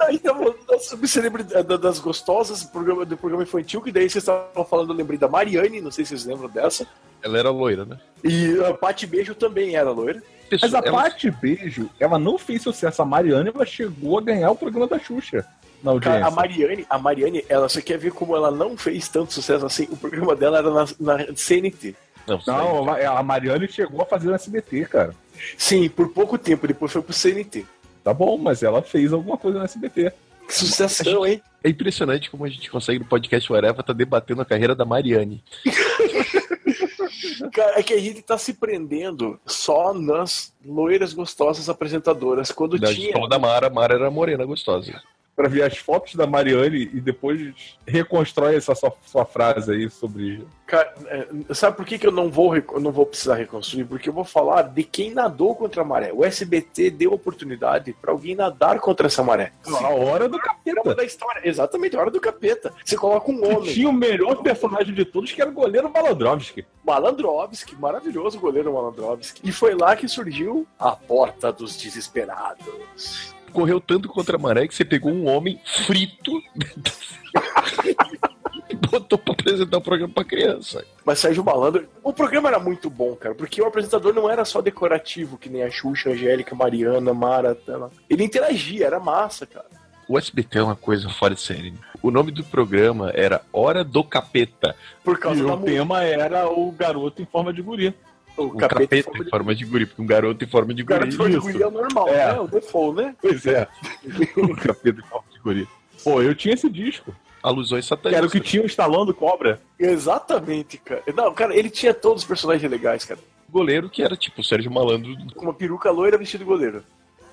Aí tava sobre celebridade da- das gostosas do programa, do programa infantil, que daí vocês estavam falando, eu lembrei da Mariane, não sei se vocês lembram dessa. Ela era loira, né? E a Pati Beijo também era loira. Mas a Ela- Paty Beijo, ela não fez sucesso. A Mariana, ela chegou a ganhar o programa da Xuxa na audiência. Cara, a Mariane, a Mariane, ela você quer ver como ela não fez tanto sucesso assim? O programa dela era na, na CNT. Não, Não, a Mariane chegou a fazer no SBT, cara. Sim, por pouco tempo, depois foi pro CNT. Tá bom, mas ela fez alguma coisa no SBT. Que sucessão, hein? É impressionante como a gente consegue no podcast Whatever tá debatendo a carreira da Mariane. [laughs] Cara, é que a gente tá se prendendo só nas loiras gostosas apresentadoras. Quando A gente tinha. falou da Mara, a Mara era morena gostosa. Pra ver as fotos da Mariane e depois reconstrói essa sua, sua frase aí sobre. Cara, é, sabe por que, que eu não vou, eu não vou precisar reconstruir? Porque eu vou falar de quem nadou contra a maré. O SBT deu oportunidade pra alguém nadar contra essa maré. A hora do capeta. da história. Exatamente, a hora do capeta. Você coloca um homem, tinha o melhor personagem de todos, que era o goleiro Malandrovski. Malandrovski, maravilhoso goleiro Malandrovski. E foi lá que surgiu a Porta dos Desesperados. Correu tanto contra a maré que você pegou um homem frito [laughs] e botou pra apresentar o programa pra criança. Mas Sérgio Malandro, o programa era muito bom, cara, porque o apresentador não era só decorativo, que nem a Xuxa, Angélica, Mariana, Mara. ela- Ele interagia, era massa, cara. O SBT é uma coisa fora de série. O nome do programa era Hora do Capeta. Por E causa da o música. tema era o garoto em forma de guri. O Um capeta, capeta em forma em de- forma de guri, porque um garoto em forma de O guri. de forma de guri é o normal, É. né? O default, né? Pois é. [laughs] Um capeta em forma de guri. Pô, eu tinha esse disco. Alusões Que era o satanistas. que tinha o instalando cobra. Exatamente, cara. Não, cara, ele tinha todos os personagens legais, cara. Goleiro que era tipo o Sérgio Malandro. Com uma peruca loira vestido de goleiro.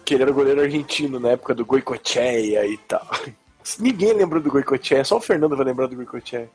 Que ele era goleiro argentino na época do Goicoechea e tal. Ninguém lembrou do Goicoechea, só o Fernando vai lembrar do Goicoechea.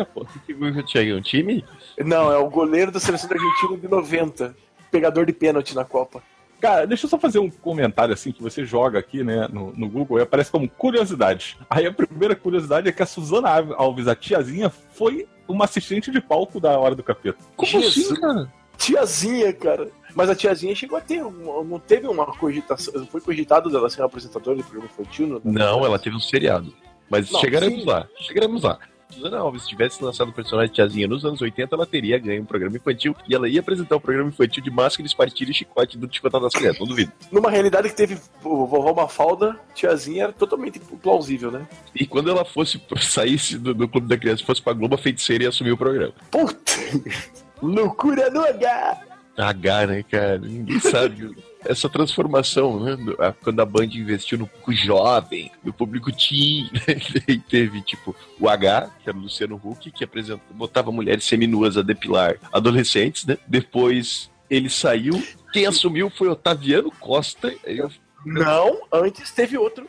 É, pô. O que tinha um time? Não, é o goleiro da seleção da Argentina de 90. Pegador de pênalti na Copa. Cara, deixa eu só fazer um comentário assim que você joga aqui, né, no, no Google e aparece como curiosidade. Aí a primeira curiosidade é que a Suzana Alves, a tiazinha, foi uma assistente de palco da Hora do Capeta. Como Jesus. assim, cara? Tiazinha, cara. Mas a tiazinha chegou a ter, não teve uma cogitação, foi cogitado dela ser apresentadora de programa infantil? Não, Não, ela teve um seriado. Mas Não, chegaremos sim. lá. Chegaremos lá. Susana Alves, se tivesse lançado o personagem Tiazinha nos anos 80, ela teria ganho um programa infantil e ela ia apresentar um programa infantil de máscara, espartilho e chicote do Chicotada das Crianças, não duvido. Numa realidade que teve o vovó Mafalda, tiazinha era totalmente plausível, né? E quando ela fosse [laughs] saísse do, do Clube da Criança, fosse pra Globo, a feiticeira ia assumir o programa. Puta! [laughs] Loucura no H! H, né, cara? Ninguém sabe. [laughs] Essa transformação, né? Quando a Band investiu no público jovem, no público teen, [laughs] né? Teve, tipo, o H, que era o Luciano Huck, que apresenta, botava mulheres seminuas a depilar adolescentes, né? Depois ele saiu. Quem assumiu foi Otaviano Costa, eu- Não, antes teve outro.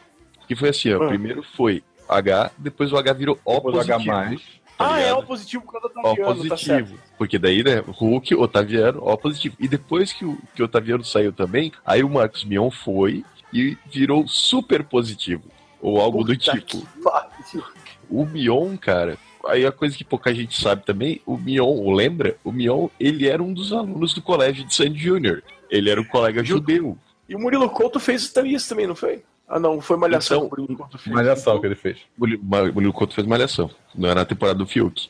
que foi assim, ó. Ah. Primeiro foi H, depois o H virou O Depois o H+. Tá ah, é o positivo por causa do O Otaviano, tá certo. positivo. Porque daí, né, Hulk, Otaviano, O positivo. E depois que o, que o Otaviano saiu também, aí o Marcos Mion foi e virou super positivo. Ou algo do Puta tipo. que pariu. O Mion, cara, aí a coisa que pouca gente sabe também, o Mion, lembra? O Mion, ele era um dos alunos do colégio de Sandy Júnior. Ele era um colega judeu. E o Murilo Couto fez isso também, não foi? Ah, não, foi Malhação Então, que o Murilo fez. Malhação que ele fez. O Murilo Couto fez malhação. Não era na temporada do Fiuk.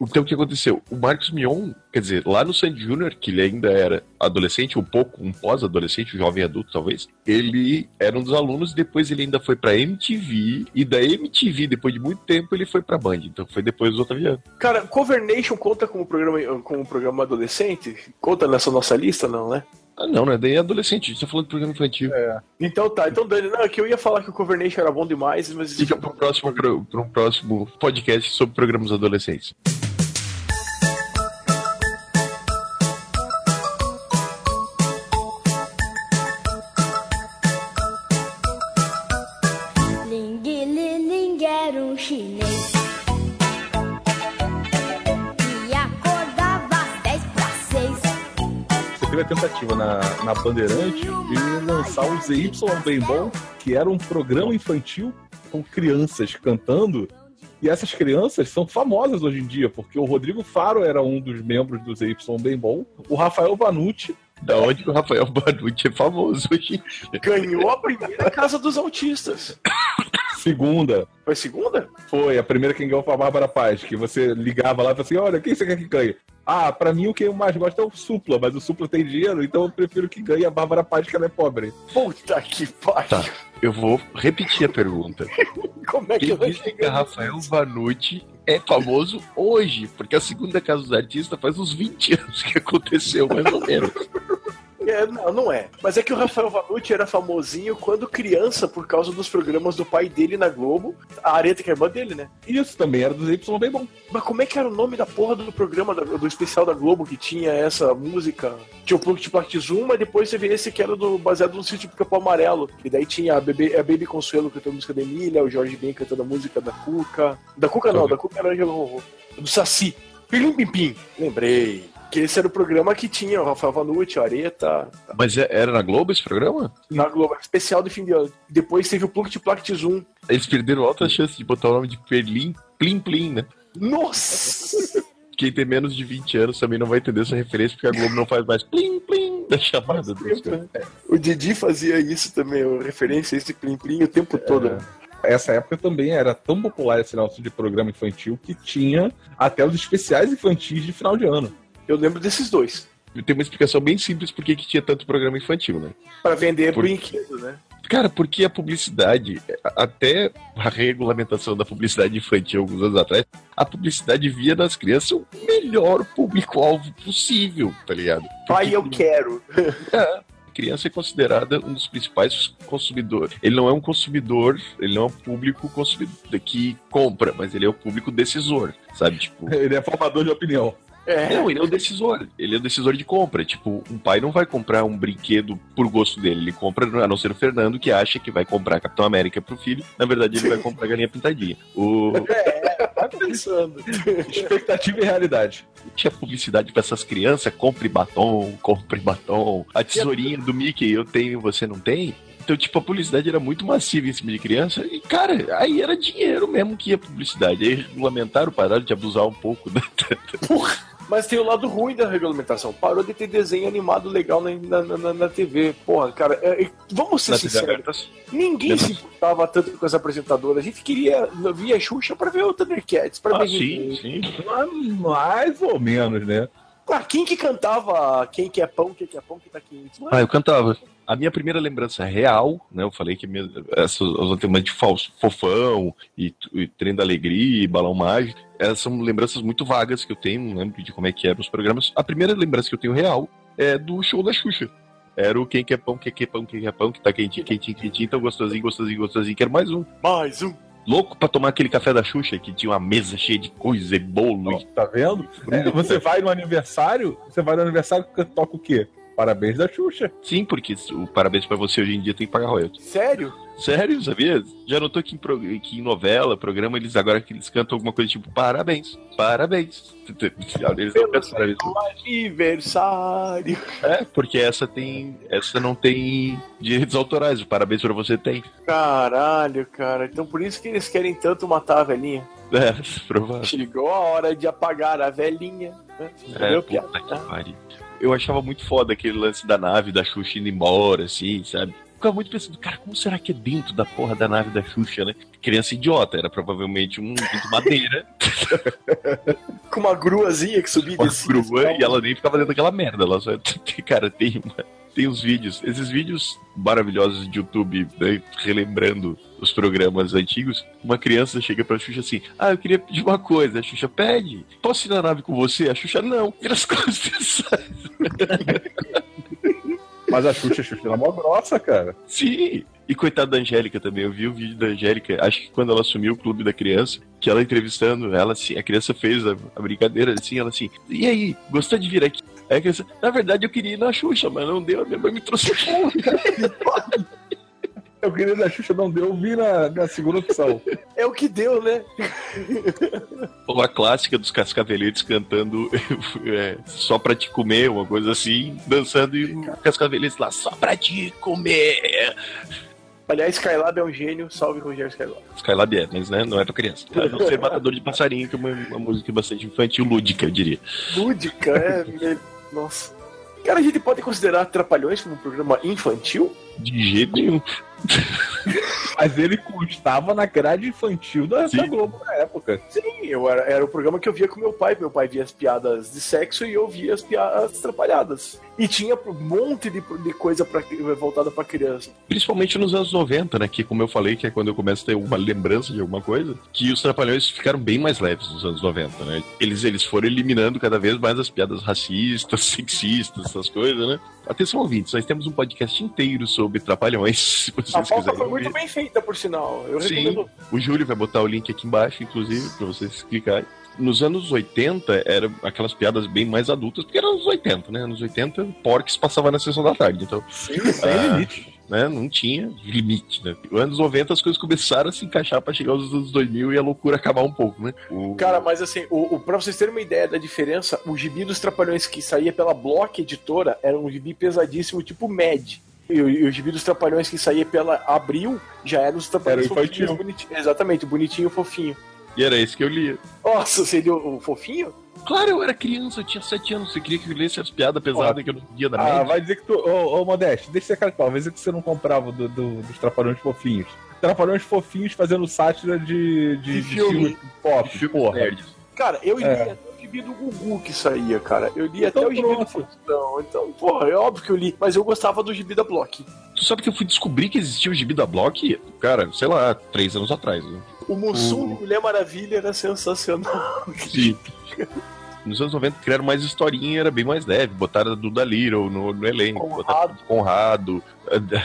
Então o que aconteceu? O Marcos Mion, quer dizer, lá no Sandy Júnior, que ele ainda era adolescente, um pouco, um pós-adolescente, um jovem adulto talvez, ele era um dos alunos, depois ele ainda foi pra MTV, e da MTV, depois de muito tempo, ele foi pra Band. Então foi depois do Otaviano. Cara, Cover Nation conta como programa, como programa adolescente? Conta nessa nossa lista, não, né? Ah, não, né? Daí é adolescente, a gente tá falando de programa infantil. É. Então tá, então Dani, não, é que eu ia falar que o Cover Nation era bom demais, mas. Fica pro próximo, pro, pro próximo podcast sobre programas adolescentes. Você teve a tentativa na, na Bandeirante de lançar o ZY Bem Bom, que era um programa infantil com crianças cantando. E essas crianças são famosas hoje em dia, porque o Rodrigo Faro era um dos membros do ZY Bem Bom, o Rafael Vanucci Da onde que o Rafael Banucci é famoso hoje? Ganhou a primeira Casa dos Autistas. segunda. Foi segunda? Foi a primeira quem ganhou foi a Bárbara Paz, que você ligava lá e falava assim: olha, quem você quer que ganhe? Ah, pra mim o que eu mais gosto é o Supla, mas o Supla tem dinheiro, então eu prefiro que ganhe a Bárbara Paz, que ela é pobre. Puta que pariu. Tá, eu vou repetir a pergunta. [laughs] Como é que Quem eu disse que a Rafael Vanucci é famoso hoje? Porque a segunda Casa dos Artistas faz uns 20 anos que aconteceu, mais ou menos. É, não, não é. Mas é que o Rafael Vanucci era famosinho quando criança, por causa dos programas do pai dele na Globo. A Areta, que é irmã dele, né? Isso também era do ZY Bem Bom. Mas como é que era o nome da porra do programa, do especial da Globo, que tinha essa música? Tinha o Plug Plact Zoom, mas depois teve esse que era do, baseado no sítio do Capão Amarelo. E daí tinha a, Bebê, a Baby Consuelo cantando a música da Emília, o Jorge Ben cantando a música da Cuca. Da Cuca não, da Cuca era o- do Saci. Pilim Pim Pim. Lembrei. Que esse era o programa que tinha o Rafael Vanucci, a Areta, Mas é- era na Globo esse programa? na Globo, especial de fim de ano. Depois teve o Plug Plact Zoom. Eles perderam alta chance de botar o nome de Perlim Plim Plim, né? Nossa! [laughs] Quem tem menos de 20 anos também não vai entender essa referência, porque a Globo não faz mais Plim Plim da chamada dos. O Didi fazia isso também, a referência a esse Plim Plim o tempo todo. né? Essa época também era tão popular esse negócio de programa infantil que tinha até os especiais infantis de final de ano. Eu lembro desses dois. Tem uma explicação bem simples por que tinha tanto programa infantil, né? Pra vender Por- brinquedo, né? Cara, porque a publicidade, até a regulamentação da publicidade infantil alguns anos atrás, a publicidade via nas crianças o melhor público-alvo possível, tá ligado? Pai, Porque eu quero. a criança é considerada um dos principais consumidores. Ele não é um consumidor, ele não é um público consumidor que compra, mas ele é o público decisor, sabe? Tipo, Ele é formador de opinião. É. não, ele é o decisor. Ele é o decisor de compra. Tipo, um pai não vai comprar um brinquedo por gosto dele. Ele compra, a não ser o Fernando, que acha que vai comprar Capitão América pro filho. Na verdade, ele vai comprar galinha pintadinha. O... Vai [laughs] pensando. Expectativa e realidade. Tinha publicidade pra essas crianças: compre batom, compre batom. A tesourinha do Mickey, eu tenho, você não tem. Então, tipo, a publicidade era muito massiva em cima de criança. E, cara, aí era dinheiro mesmo que ia publicidade. Aí regulamentaram, pararam de abusar um pouco da, Mas tem o lado ruim da regulamentação. Parou de ter desenho animado legal na, na, na- na TV. Porra, cara, é- é- vamos ser TV sinceros. Ninguém se importava tanto com essa apresentadora. A gente queria via Xuxa pra ver o Thundercats. Pra Ah, ver sim, sim. Mais ou menos, né? Ah, quem que cantava Quem que é pão, quem que é pão que tá quente? Ah, eu cantava. A minha primeira lembrança real, né? Eu falei que minha, essas os temas de falso, fofão e, e trem da alegria e balão mágico, essas são lembranças muito vagas que eu tenho, não lembro de como é que eram os programas. A primeira lembrança que eu tenho real é do show da Xuxa. Era o quem quer pão, quem quer pão, quem quer pão, que tá quentinho, quentinho, quentinho, então gostosinho, gostosinho, gostosinho. Quero mais um. Mais um. Louco pra tomar aquele café da Xuxa, que tinha uma mesa cheia de coisa e bolo. e- Tá vendo? É, você vai no aniversário, você vai no aniversário que toca o quê? Parabéns da Xuxa. Sim, porque o parabéns pra você hoje em dia tem que pagar royalties. Sério? Sério, sabia? Já notou que em, pro- que em novela, programa, eles agora que eles cantam alguma coisa tipo parabéns, parabéns. Eles não cantam parabéns. Aniversário. É, porque essa tem. Essa não tem direitos autorais. O parabéns pra você tem. Caralho, cara. Então por isso que eles querem tanto matar a velhinha. É, provável. Chegou a hora de apagar a velhinha. né? É, puta piada? que pariu. Eu achava muito foda aquele lance da nave, da Xuxa indo embora, assim, sabe? ficava muito pensando, cara, como será que é dentro da porra da nave da Xuxa, né? Criança idiota, era provavelmente um de madeira. [laughs] Com uma gruazinha que subia uma grua, e ela nem ficava dentro daquela merda. Ela só, [laughs] cara, tem uma, tem os vídeos, esses vídeos maravilhosos de YouTube, né, relembrando os programas antigos, uma criança chega pra Xuxa assim, ah, eu queria pedir uma coisa, a Xuxa pede, posso ir na nave com você? A Xuxa, não, vira as [laughs] costas. Mas a Xuxa, a Xuxa era mó grossa, cara. Sim, e coitada da Angélica também, eu vi o vídeo da Angélica, acho que quando ela assumiu o clube da criança, que ela entrevistando, ela assim, a criança fez a, a brincadeira assim, ela assim, e aí, gostou de vir aqui? Aí a criança, na verdade eu queria ir na Xuxa, mas não deu, a minha mãe me trouxe aqui. [laughs] Eu queria da Xuxa, não deu, eu vi na, na segunda opção. [laughs] É o que deu, né? Ou a clássica dos cascaveletes cantando [laughs] é, só pra te comer, uma coisa assim, dançando e o cascaveletes lá, só pra te comer. Aliás, Skylab é um gênio, salve Rogério Skylab. Skylab é, mas né, não é pra criança. A não ser Matador de Passarinho, que é uma, uma música bastante infantil, lúdica, eu diria. Lúdica, é. [laughs] Nossa. Cara, a gente pode considerar Trapalhões como um programa infantil? De jeito nenhum. [laughs] Mas ele constava na grade infantil da, Sim. da Globo na época. Sim, eu era, era o programa que eu via com meu pai. Meu pai via as piadas de sexo e eu via as piadas atrapalhadas. E tinha um monte de, de coisa pra, voltada pra criança. Principalmente nos anos 90, né? Que como eu falei, que é quando eu começo a ter uma lembrança de alguma coisa, que os trapalhões ficaram bem mais leves nos anos 90, né? Eles, eles foram eliminando cada vez mais as piadas racistas, [laughs] sexistas, essas coisas, né? Atenção, ouvintes, nós temos um podcast inteiro sobre trapalhões, [laughs] se vocês A pauta quiserem foi muito bem feita, por sinal. Eu Sim. recomendo. O Júlio vai botar o link aqui embaixo, inclusive, pra vocês clicarem. Nos anos 80, eram aquelas piadas bem mais adultas, porque eram anos 80, né? Anos 80, Porks passava na sessão da tarde, então Sem, sem Ah. limite. Né, não tinha limite, né? Nos anos 90 as coisas começaram a se encaixar pra chegar aos anos 2000 e a loucura acabar um pouco, né? O... Cara, mas assim, o, o, pra vocês terem uma ideia da diferença, o gibi dos Trapalhões que saía pela Block Editora era um gibi pesadíssimo, tipo Mad. E o, e o gibi dos Trapalhões que saía pela Abril já era os Trapalhões Era fofinhos, bonitinhos. Exatamente, bonitinho, fofinho. E era esse que eu lia. Nossa, seria o, o fofinho? Claro, eu era criança, eu tinha 7 anos, você queria que eu lesse as piadas pesadas que eu não via da Ah, média. vai dizer que tu. Ô, ô Modeste, deixa você cara de pau. Vai dizer que você não comprava do, do- dos Trapalhões Fofinhos. Trapalhões Fofinhos fazendo sátira de, de, De de filme. filme pop. Filmes porra. nerds. Cara, eu lia É. até o gibi do Gugu que saía, cara. Eu li Então até o gibi do. Faustão. Então, porra, é óbvio que eu li. Mas eu gostava do gibi da Block. Tu sabe que eu fui descobrir que existia o gibi da Block, cara, sei lá, três anos atrás. Né? O Mussum de Mulher Maravilha era sensacional. [laughs] Sim. Nos anos 90 criaram mais historinha, era bem mais leve. Botaram a Duda Little no, no elenco, Conrado. botaram Conrado,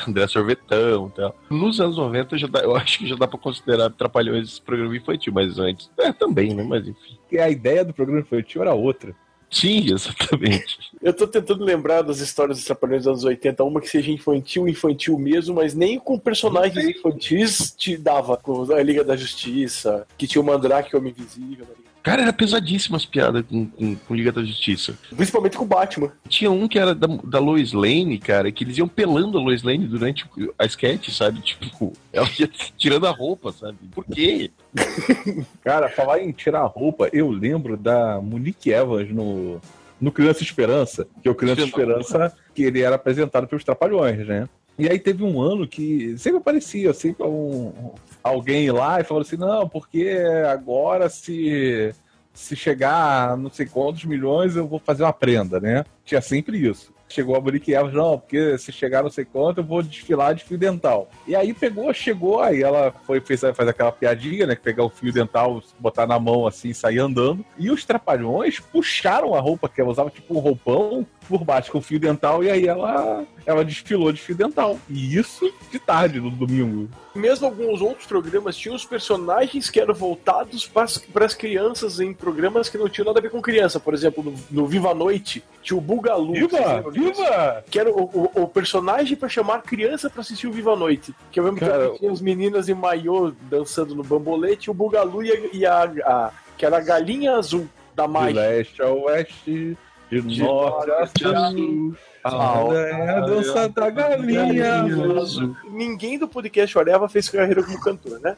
André Sorvetão e tal. Nos anos 90 já dá- eu acho que já dá pra considerar Trapalhões programa infantil, mas antes. É, também, né? Mas enfim. Porque a ideia do programa infantil era outra. Sim, exatamente. [laughs] Eu tô tentando lembrar das histórias dos Trapalhões dos anos 80, uma que seja infantil, infantil mesmo, mas nem com personagens infantis te dava. Com a Liga da Justiça, que tinha o Mandrake, o Homem Invisível. ligado? Cara, era pesadíssimas as piadas com, com, com Liga da Justiça. Principalmente com o Batman. Tinha um que era da, da Lois Lane, cara, que eles iam pelando a Lois Lane durante a sketch, sabe? Tipo, ela ia tirando a roupa, sabe? Por quê? [laughs] Cara, falar em tirar a roupa, eu lembro da Monique Evans no, no Criança Esperança, que é o Criança Esperança, que ele era apresentado pelos Trapalhões, né? E aí teve um ano que sempre aparecia, sempre um, alguém lá e falou assim, não, porque agora se, se chegar a não sei quantos milhões eu vou fazer uma prenda, né? Tinha sempre isso. Chegou a Evans, não, porque se chegar não sei quanto eu vou desfilar de fio dental. E aí pegou, chegou, aí ela foi fez, faz aquela piadinha, né? Que pegar o fio dental, botar na mão assim, sair andando. E os trapalhões puxaram a roupa que ela usava, tipo um roupão, por baixo com fio dental, e aí ela, ela desfilou de fio dental. E isso de tarde, no domingo. Mesmo alguns outros programas tinham os personagens que eram voltados para as crianças em programas que não tinham nada a ver com criança. Por exemplo, no, no Viva a Noite, tinha o Bugalu. Viva! disso? Viva! Que era o, o, o personagem para chamar criança para assistir o Viva a Noite. Que ao mesmo Cara, tempo que tinha as meninas em maiô dançando no bambolete, o Bugalu e a, e a- a- que era a galinha azul da De mágica. leste a oeste, de, De norte a sul. A onda é a dança da galinha. azul. Ninguém do podcast Oreva fez carreira como cantor, né?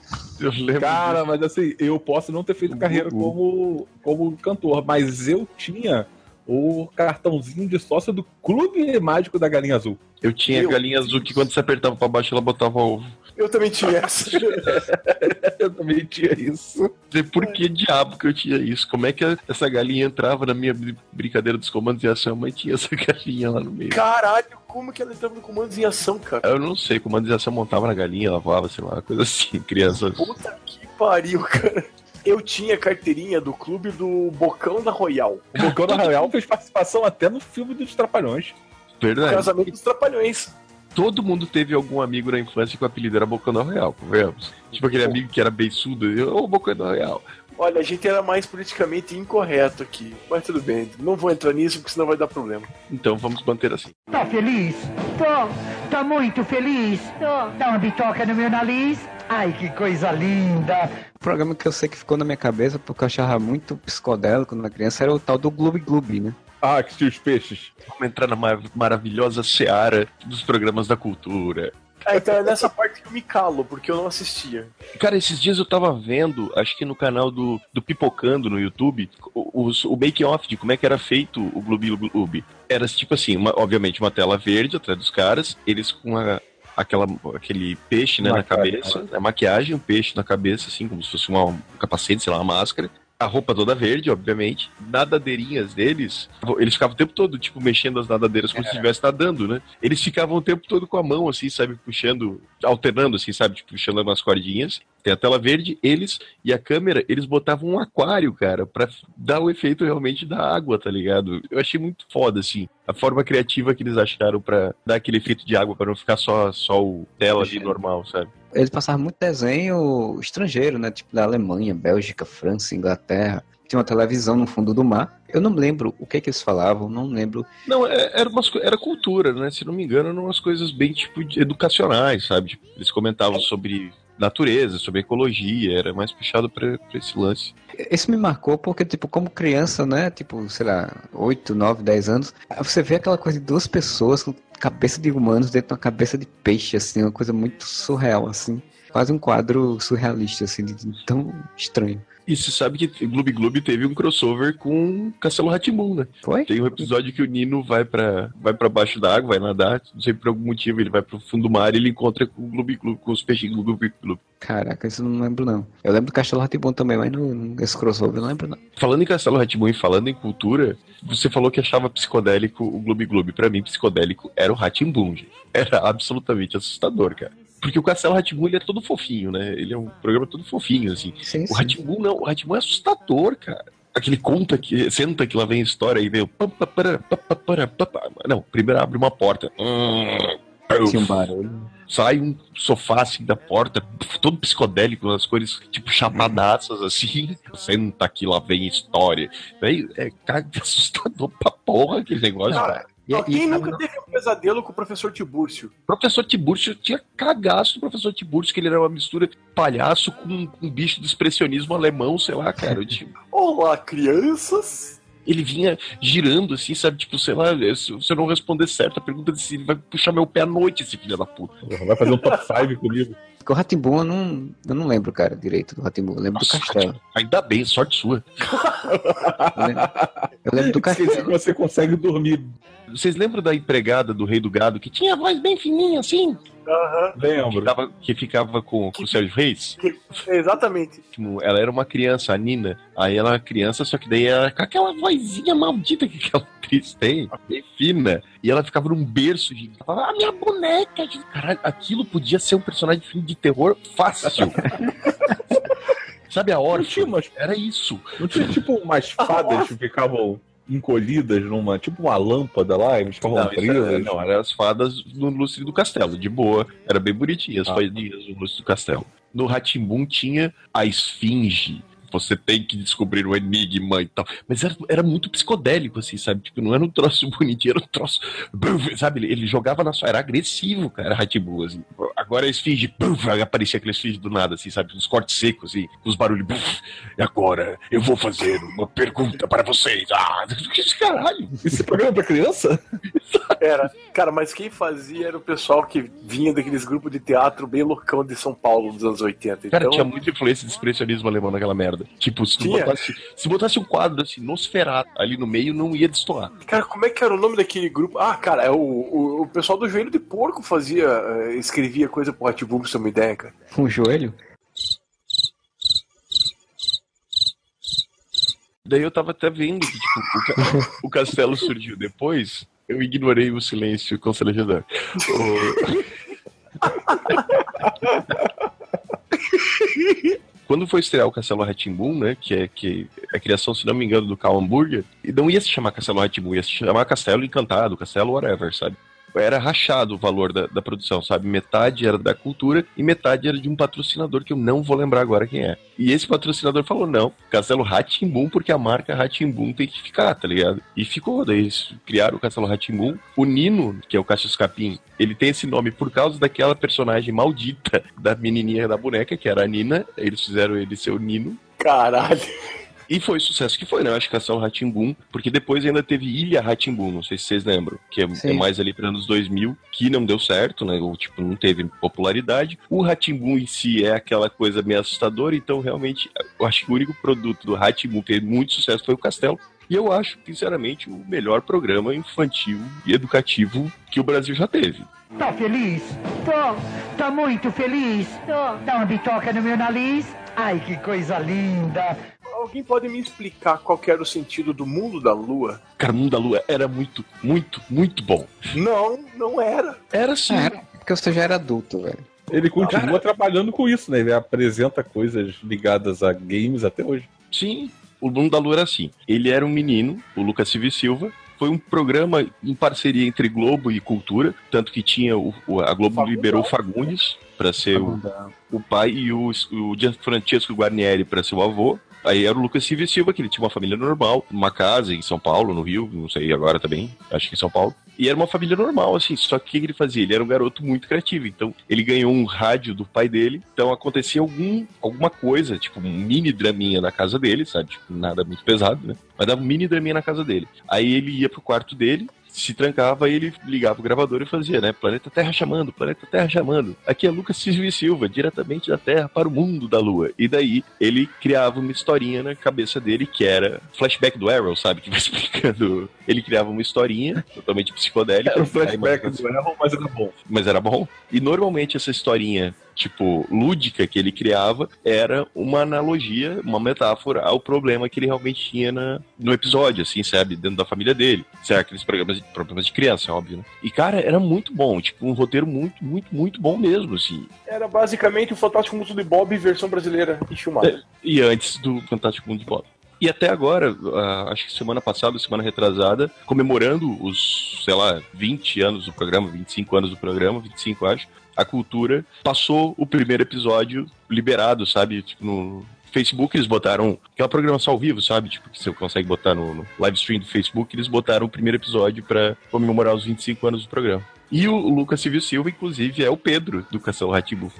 Cara, mas assim, eu posso não ter feito carreira como, como cantor, mas eu tinha o cartãozinho de sócio do Clube Mágico da Galinha Azul. Eu tinha Meu galinha azul que quando você apertava pra baixo ela botava ovo. Eu também tinha essa. [laughs] Eu também tinha isso. Por que diabo que eu tinha isso? Como é que essa galinha entrava na minha brin- brincadeira dos comandos em ação, mas tinha essa [laughs] galinha lá no meio? Caralho, como que ela entrava no comandos em ação, cara? Eu não sei, comandos em ação montava na galinha, ela voava, sei lá, coisa assim, crianças. Puta que pariu, cara. Eu tinha carteirinha do clube do Bocão da Royal. O Bocão [laughs] da Royal fez participação até no filme dos Trapalhões. Verdade. Casamento dos Trapalhões. Todo mundo teve algum amigo na infância que o apelido era Bocão da Royal, convenhamos. Tipo aquele amigo que era beiçudo, eu, ô Bocão da Royal. Olha, a gente era mais politicamente incorreto aqui. Mas tudo bem, não vou entrar nisso porque senão vai dar problema. Então vamos manter assim. Tá feliz? Tô. Tá muito feliz? Tô. Dá uma bitoca no meu nariz? Ai, que coisa linda. O programa que eu sei que ficou na minha cabeça, porque eu achava muito psicodélico quando era criança, era o tal do Gloob Gloob, né? Ah, que tinha os peixes. Vamos entrar na mar- maravilhosa seara dos programas da cultura. Ah, então é nessa parte que eu me calo, porque eu não assistia. Cara, esses dias eu tava vendo, acho que no canal do, do Pipocando no YouTube, o, o make-off de como é que era feito o Gloob Gloob. Era tipo assim, uma- obviamente uma tela verde atrás dos caras, eles com a- aquela, aquele peixe né, na cabeça, a maquiagem, um peixe na cabeça, assim, como se fosse uma- um capacete, sei lá, uma máscara. A roupa toda verde, obviamente. Nadadeirinhas deles, eles ficavam o tempo todo, tipo, mexendo as nadadeiras como se estivesse nadando, né? Eles ficavam o tempo todo com a mão, assim, sabe, puxando, alternando, assim, sabe, tipo, puxando umas cordinhas. Tem a tela verde, eles e a câmera, eles botavam um aquário, cara, pra dar o efeito realmente da água, tá ligado? Eu achei muito foda, assim, a forma criativa que eles acharam pra dar aquele efeito de água, pra não ficar só, só o tela ali Mexendo. normal, sabe? Eles passavam muito desenho estrangeiro, né? Tipo da Alemanha, Bélgica, França, Inglaterra. Tinha uma televisão no fundo do mar. Eu não lembro o que, que eles falavam, não lembro. Não, é- era, umas, era cultura, né? Se não me engano, eram umas coisas bem, tipo, de- educacionais, sabe? Tipo, eles comentavam sobre natureza, sobre ecologia, era mais puxado pra esse lance. Esse me marcou porque, tipo, como criança, né? Tipo, sei lá, 8, 9, 10 anos, você vê aquela coisa de duas pessoas com cabeça de humanos dentro de uma cabeça de peixe, assim, uma coisa muito surreal, assim. Quase um quadro surrealista, assim, de tão estranho. E se sabe que Gloob Gloob teve um crossover com Castelo Ratimbun, né? Foi? Tem um episódio que o Nino vai pra vai para baixo da água, vai nadar, não sei por algum motivo, ele vai pro fundo do mar e ele encontra com o Gloob Gloob, com os peixinhos do Gloob Gloob. Caraca, isso eu não lembro, não. Eu lembro do Castelo Ratibon também, mas não, esse crossover eu não lembro, não. Falando em Castelo Ratimbun e falando em cultura, você falou que achava psicodélico o Gloob Gloob. Pra mim, psicodélico era o Ratimbun, gente. Era absolutamente assustador, cara. Porque o Castelo Ratimbun ele é todo fofinho, né? Ele é um programa todo fofinho, assim. Sim, O sim. Ratimbun não, o Ratimbun é assustador, cara. Aquele conta que senta que lá vem a história e vem o. Não, primeiro abre uma porta. Hum, Tinha um barulho. sai um sofá assim da porta, todo psicodélico, as cores tipo chamadaças assim. Senta que lá vem a história. Daí é cara, [laughs] assustador pra porra aquele negócio. Cara, E- Não, e- quem nunca teve um pesadelo com o professor Tibúrcio? O professor Tiburcio tinha cagaço do professor Tiburcio, que ele era uma mistura de palhaço com um bicho do expressionismo alemão, sei lá, cara. Olá, crianças! Ele vinha girando assim, sabe? Tipo, sei lá, se se eu não responder certo a pergunta se ele vai puxar meu pé à noite, esse filho da puta. Vai fazer um top 5 comigo. Porque o Ratimbun eu não, eu não lembro, cara, direito do Ratimbun. Eu lembro Nossa, do castelo. ainda bem, sorte sua. Eu lembro, eu lembro do castelo. você consegue dormir. Vocês lembram da empregada do Rei do Gado que tinha a voz bem fininha assim? Aham, Que, Lembro. tava, que ficava com, com o Sérgio Reis? exatamente. Tipo, ela era uma criança, a Nina. Aí ela era criança, só que daí era com aquela vozinha maldita que aquela atriz tem, [laughs] bem fina. E ela ficava num berço de. ela Falava, ah, minha boneca! gente." Caralho, aquilo podia ser um personagem de filme de terror fácil. [laughs] Sabe a Não órfã? tinha, umas, Era isso. não tinha tipo umas fadas [laughs] que ficavam encolhidas numa. Tipo uma lâmpada lá, eles ficavam presas. não, eram as fadas no lustre do castelo, de boa. Era bem bonitinha as Ah. fadinhas no lustre do castelo. No Ratimbun tinha a esfinge. Você tem que descobrir o enigma e tal. Mas era, era muito psicodélico, assim, sabe? Tipo, não era um troço [laughs] bonitinho, era um troço. Sabe? Ele, ele jogava na sua. Era agressivo, cara, Ratimbun, assim. Agora a esfinge. aparecia aquele esfinge do nada, assim, sabe? Uns cortes secos, assim, com os barulhos. E agora eu vou fazer uma pergunta para vocês. Ah, [laughs] que caralho? Esse programa é pra criança? [laughs] Era. Cara, mas quem fazia era o pessoal que vinha daqueles grupos de teatro bem loucão de São Paulo dos anos 80. Cara, Então, tinha muita influência de expressionismo alemão naquela merda. Tipo, se botasse, se botasse um quadro assim, Nosferatu, ali no meio, não ia destoar. Cara, como é que era o nome daquele grupo? Ah, cara, é o, o, o pessoal do Joelho de Porco fazia, eh, escrevia coisa pro Hot Boom, pra você ter uma ideia, cara. Um joelho? Daí eu tava até vendo que, tipo, o, ca- [laughs] o castelo surgiu depois, eu ignorei o silêncio constrangedor. O- [laughs] [laughs] Quando foi estrear o Castelo Ratimbun, né, que é que é a criação, se não me engano, do Cal Hamburger, não ia se chamar Castelo Ratimbun, ia se chamar Castelo Encantado, Castelo whatever, sabe? Era rachado o valor da, da produção, sabe? Metade era da cultura e metade era de um patrocinador que eu não vou lembrar agora quem é. E esse patrocinador falou: não, Castelo Ratimbun, porque a marca Ratimbun tem que ficar, tá ligado? E ficou, daí eles criaram o Castelo Ratimbun. O Nino, que é o Cassius Capim, ele tem esse nome por causa daquela personagem maldita da menininha da boneca, que era a Nina. Eles fizeram ele ser o Nino. Caralho. E foi o sucesso que foi, né? Eu acho que Castelo Ratimbum, porque depois ainda teve Ilha Ratimbum, não sei se vocês lembram, que é, é mais ali para anos 2000, que não deu certo, né? Ou, tipo, não teve popularidade. O Ratimbum em si é aquela coisa meio assustadora, então realmente eu acho que o único produto do Ratimbum que teve muito sucesso foi o Castelo. E eu acho, sinceramente, o melhor programa infantil e educativo que o Brasil já teve. Tá feliz? Tô. Tá muito feliz? Tô. Dá uma bitoca no meu nariz? Ai, que coisa linda. Alguém pode me explicar qual que era o sentido do mundo da lua? Cara, o Mundo da Lua era muito, muito, muito bom. Não, não era. Era sim. Era porque você já era adulto, velho. Ele continua trabalhando com isso, né? Ele apresenta coisas ligadas a games até hoje. Sim, o Mundo da Lua era assim. Ele era um menino, o Lucas Silva e Silva. Foi um programa em parceria entre Globo e Cultura, tanto que tinha o, o- a Globo Fagundes. liberou o Fagundes para ser o, o pai e o, o Gianfrancesco Guarnieri para ser o avô. Aí era o Lucas Silva Silva, que ele tinha uma família normal, uma casa em São Paulo, no Rio, não sei agora também, acho que em São Paulo. E era uma família normal, assim, só que o que ele fazia? Ele era um garoto muito criativo, então ele ganhou um rádio do pai dele, então acontecia algum, alguma coisa, tipo um mini draminha na casa dele, sabe? Tipo, nada muito pesado, né? Mas dava um mini draminha na casa dele. Aí ele ia pro quarto dele, se trancava e ele ligava o gravador e fazia, né? Planeta Terra chamando, Planeta Terra chamando. Aqui é Lucas Silva e Silva, diretamente da Terra para o mundo da Lua. E daí ele criava uma historinha na cabeça dele que era flashback do Arrow, sabe? Que vai [laughs] explicando. Ele criava uma historinha totalmente psicodélica. Era o flashback do Arrow, mas era bom. mas era bom. E normalmente essa historinha, tipo, lúdica que ele criava era uma analogia, uma metáfora ao problema que ele realmente tinha na, no episódio, assim, sabe? Dentro da família dele. Certo? Aqueles programas de, problemas de criança, óbvio, né? E, cara, era muito bom. Tipo, um roteiro muito, muito, muito bom mesmo, assim. Era basicamente o Fantástico Mundo de Bob versão brasileira e filmada. E antes do Fantástico Mundo de Bob. E até agora, ah, acho que semana passada, semana retrasada, comemorando os, sei lá, 20 anos do programa, 25 anos do programa, 25 acho, a cultura passou o primeiro episódio liberado, sabe? Tipo, no Facebook eles botaram aquela programação ao vivo, sabe? Tipo, que você consegue botar no, no live stream do Facebook, eles botaram o primeiro episódio pra comemorar os 25 anos do programa. E o Lucas Silvio Silva, inclusive, é o Pedro do Castelo Ratibu.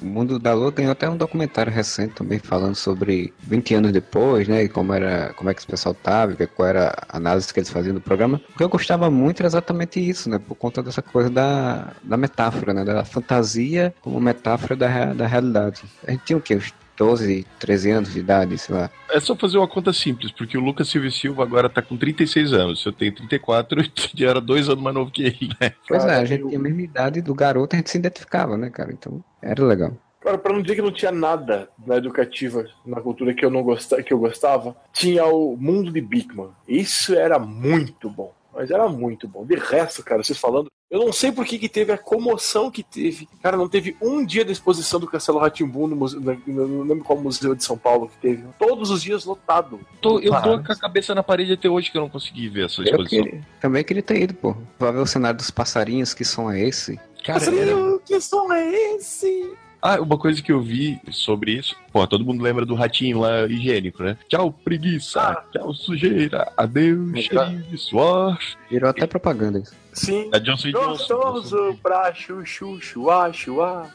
O Mundo da Lua ganhou até um documentário recente também falando sobre 20 anos depois, né? E como era, como é que esse pessoal tava, qual era a análise que eles faziam do programa. O que eu gostava muito era exatamente isso, né? Por conta dessa coisa da, da metáfora, né? Da fantasia como metáfora da, da realidade. A gente tinha o quê? Uns 12, 13 anos de idade, sei lá. É só fazer uma conta simples, porque o Lucas Silva e Silva agora tá com 36 anos. Eu tenho 34 e [laughs] já era dois anos mais novo que ele, né? Pois Cara, é, a gente eu- tinha a mesma idade do garoto, a gente se identificava, né, cara? Então, era legal. Cara, pra não dizer que não tinha nada na educativa, na cultura que eu não gostava, que eu gostava, tinha o Mundo de Bigman. Isso era muito bom. Mas era muito bom. De resto, cara, vocês falando, eu não sei por que, que teve a comoção que teve. Cara, não teve um dia da exposição do Castelo Ratimbu no museu, não lembro qual museu de São Paulo que teve. Todos os dias lotado. Tô- eu tô com a cabeça na parede até hoje que eu não consegui ver essa Eu exposição. queria, também queria ter ido, pô. Vai ver o cenário dos passarinhos, que som é esse? Cara, era- Passarinho, que som é esse? Ah, uma coisa que eu vi sobre isso, pô, todo mundo lembra do ratinho lá higiênico, né? Tchau, preguiça, Ah. tchau, sujeira, adeus, cheirinho de suor. Virou até propaganda isso. Sim. Da Johnson Johnson. Gostoso pra chuchu, chuá, chuá.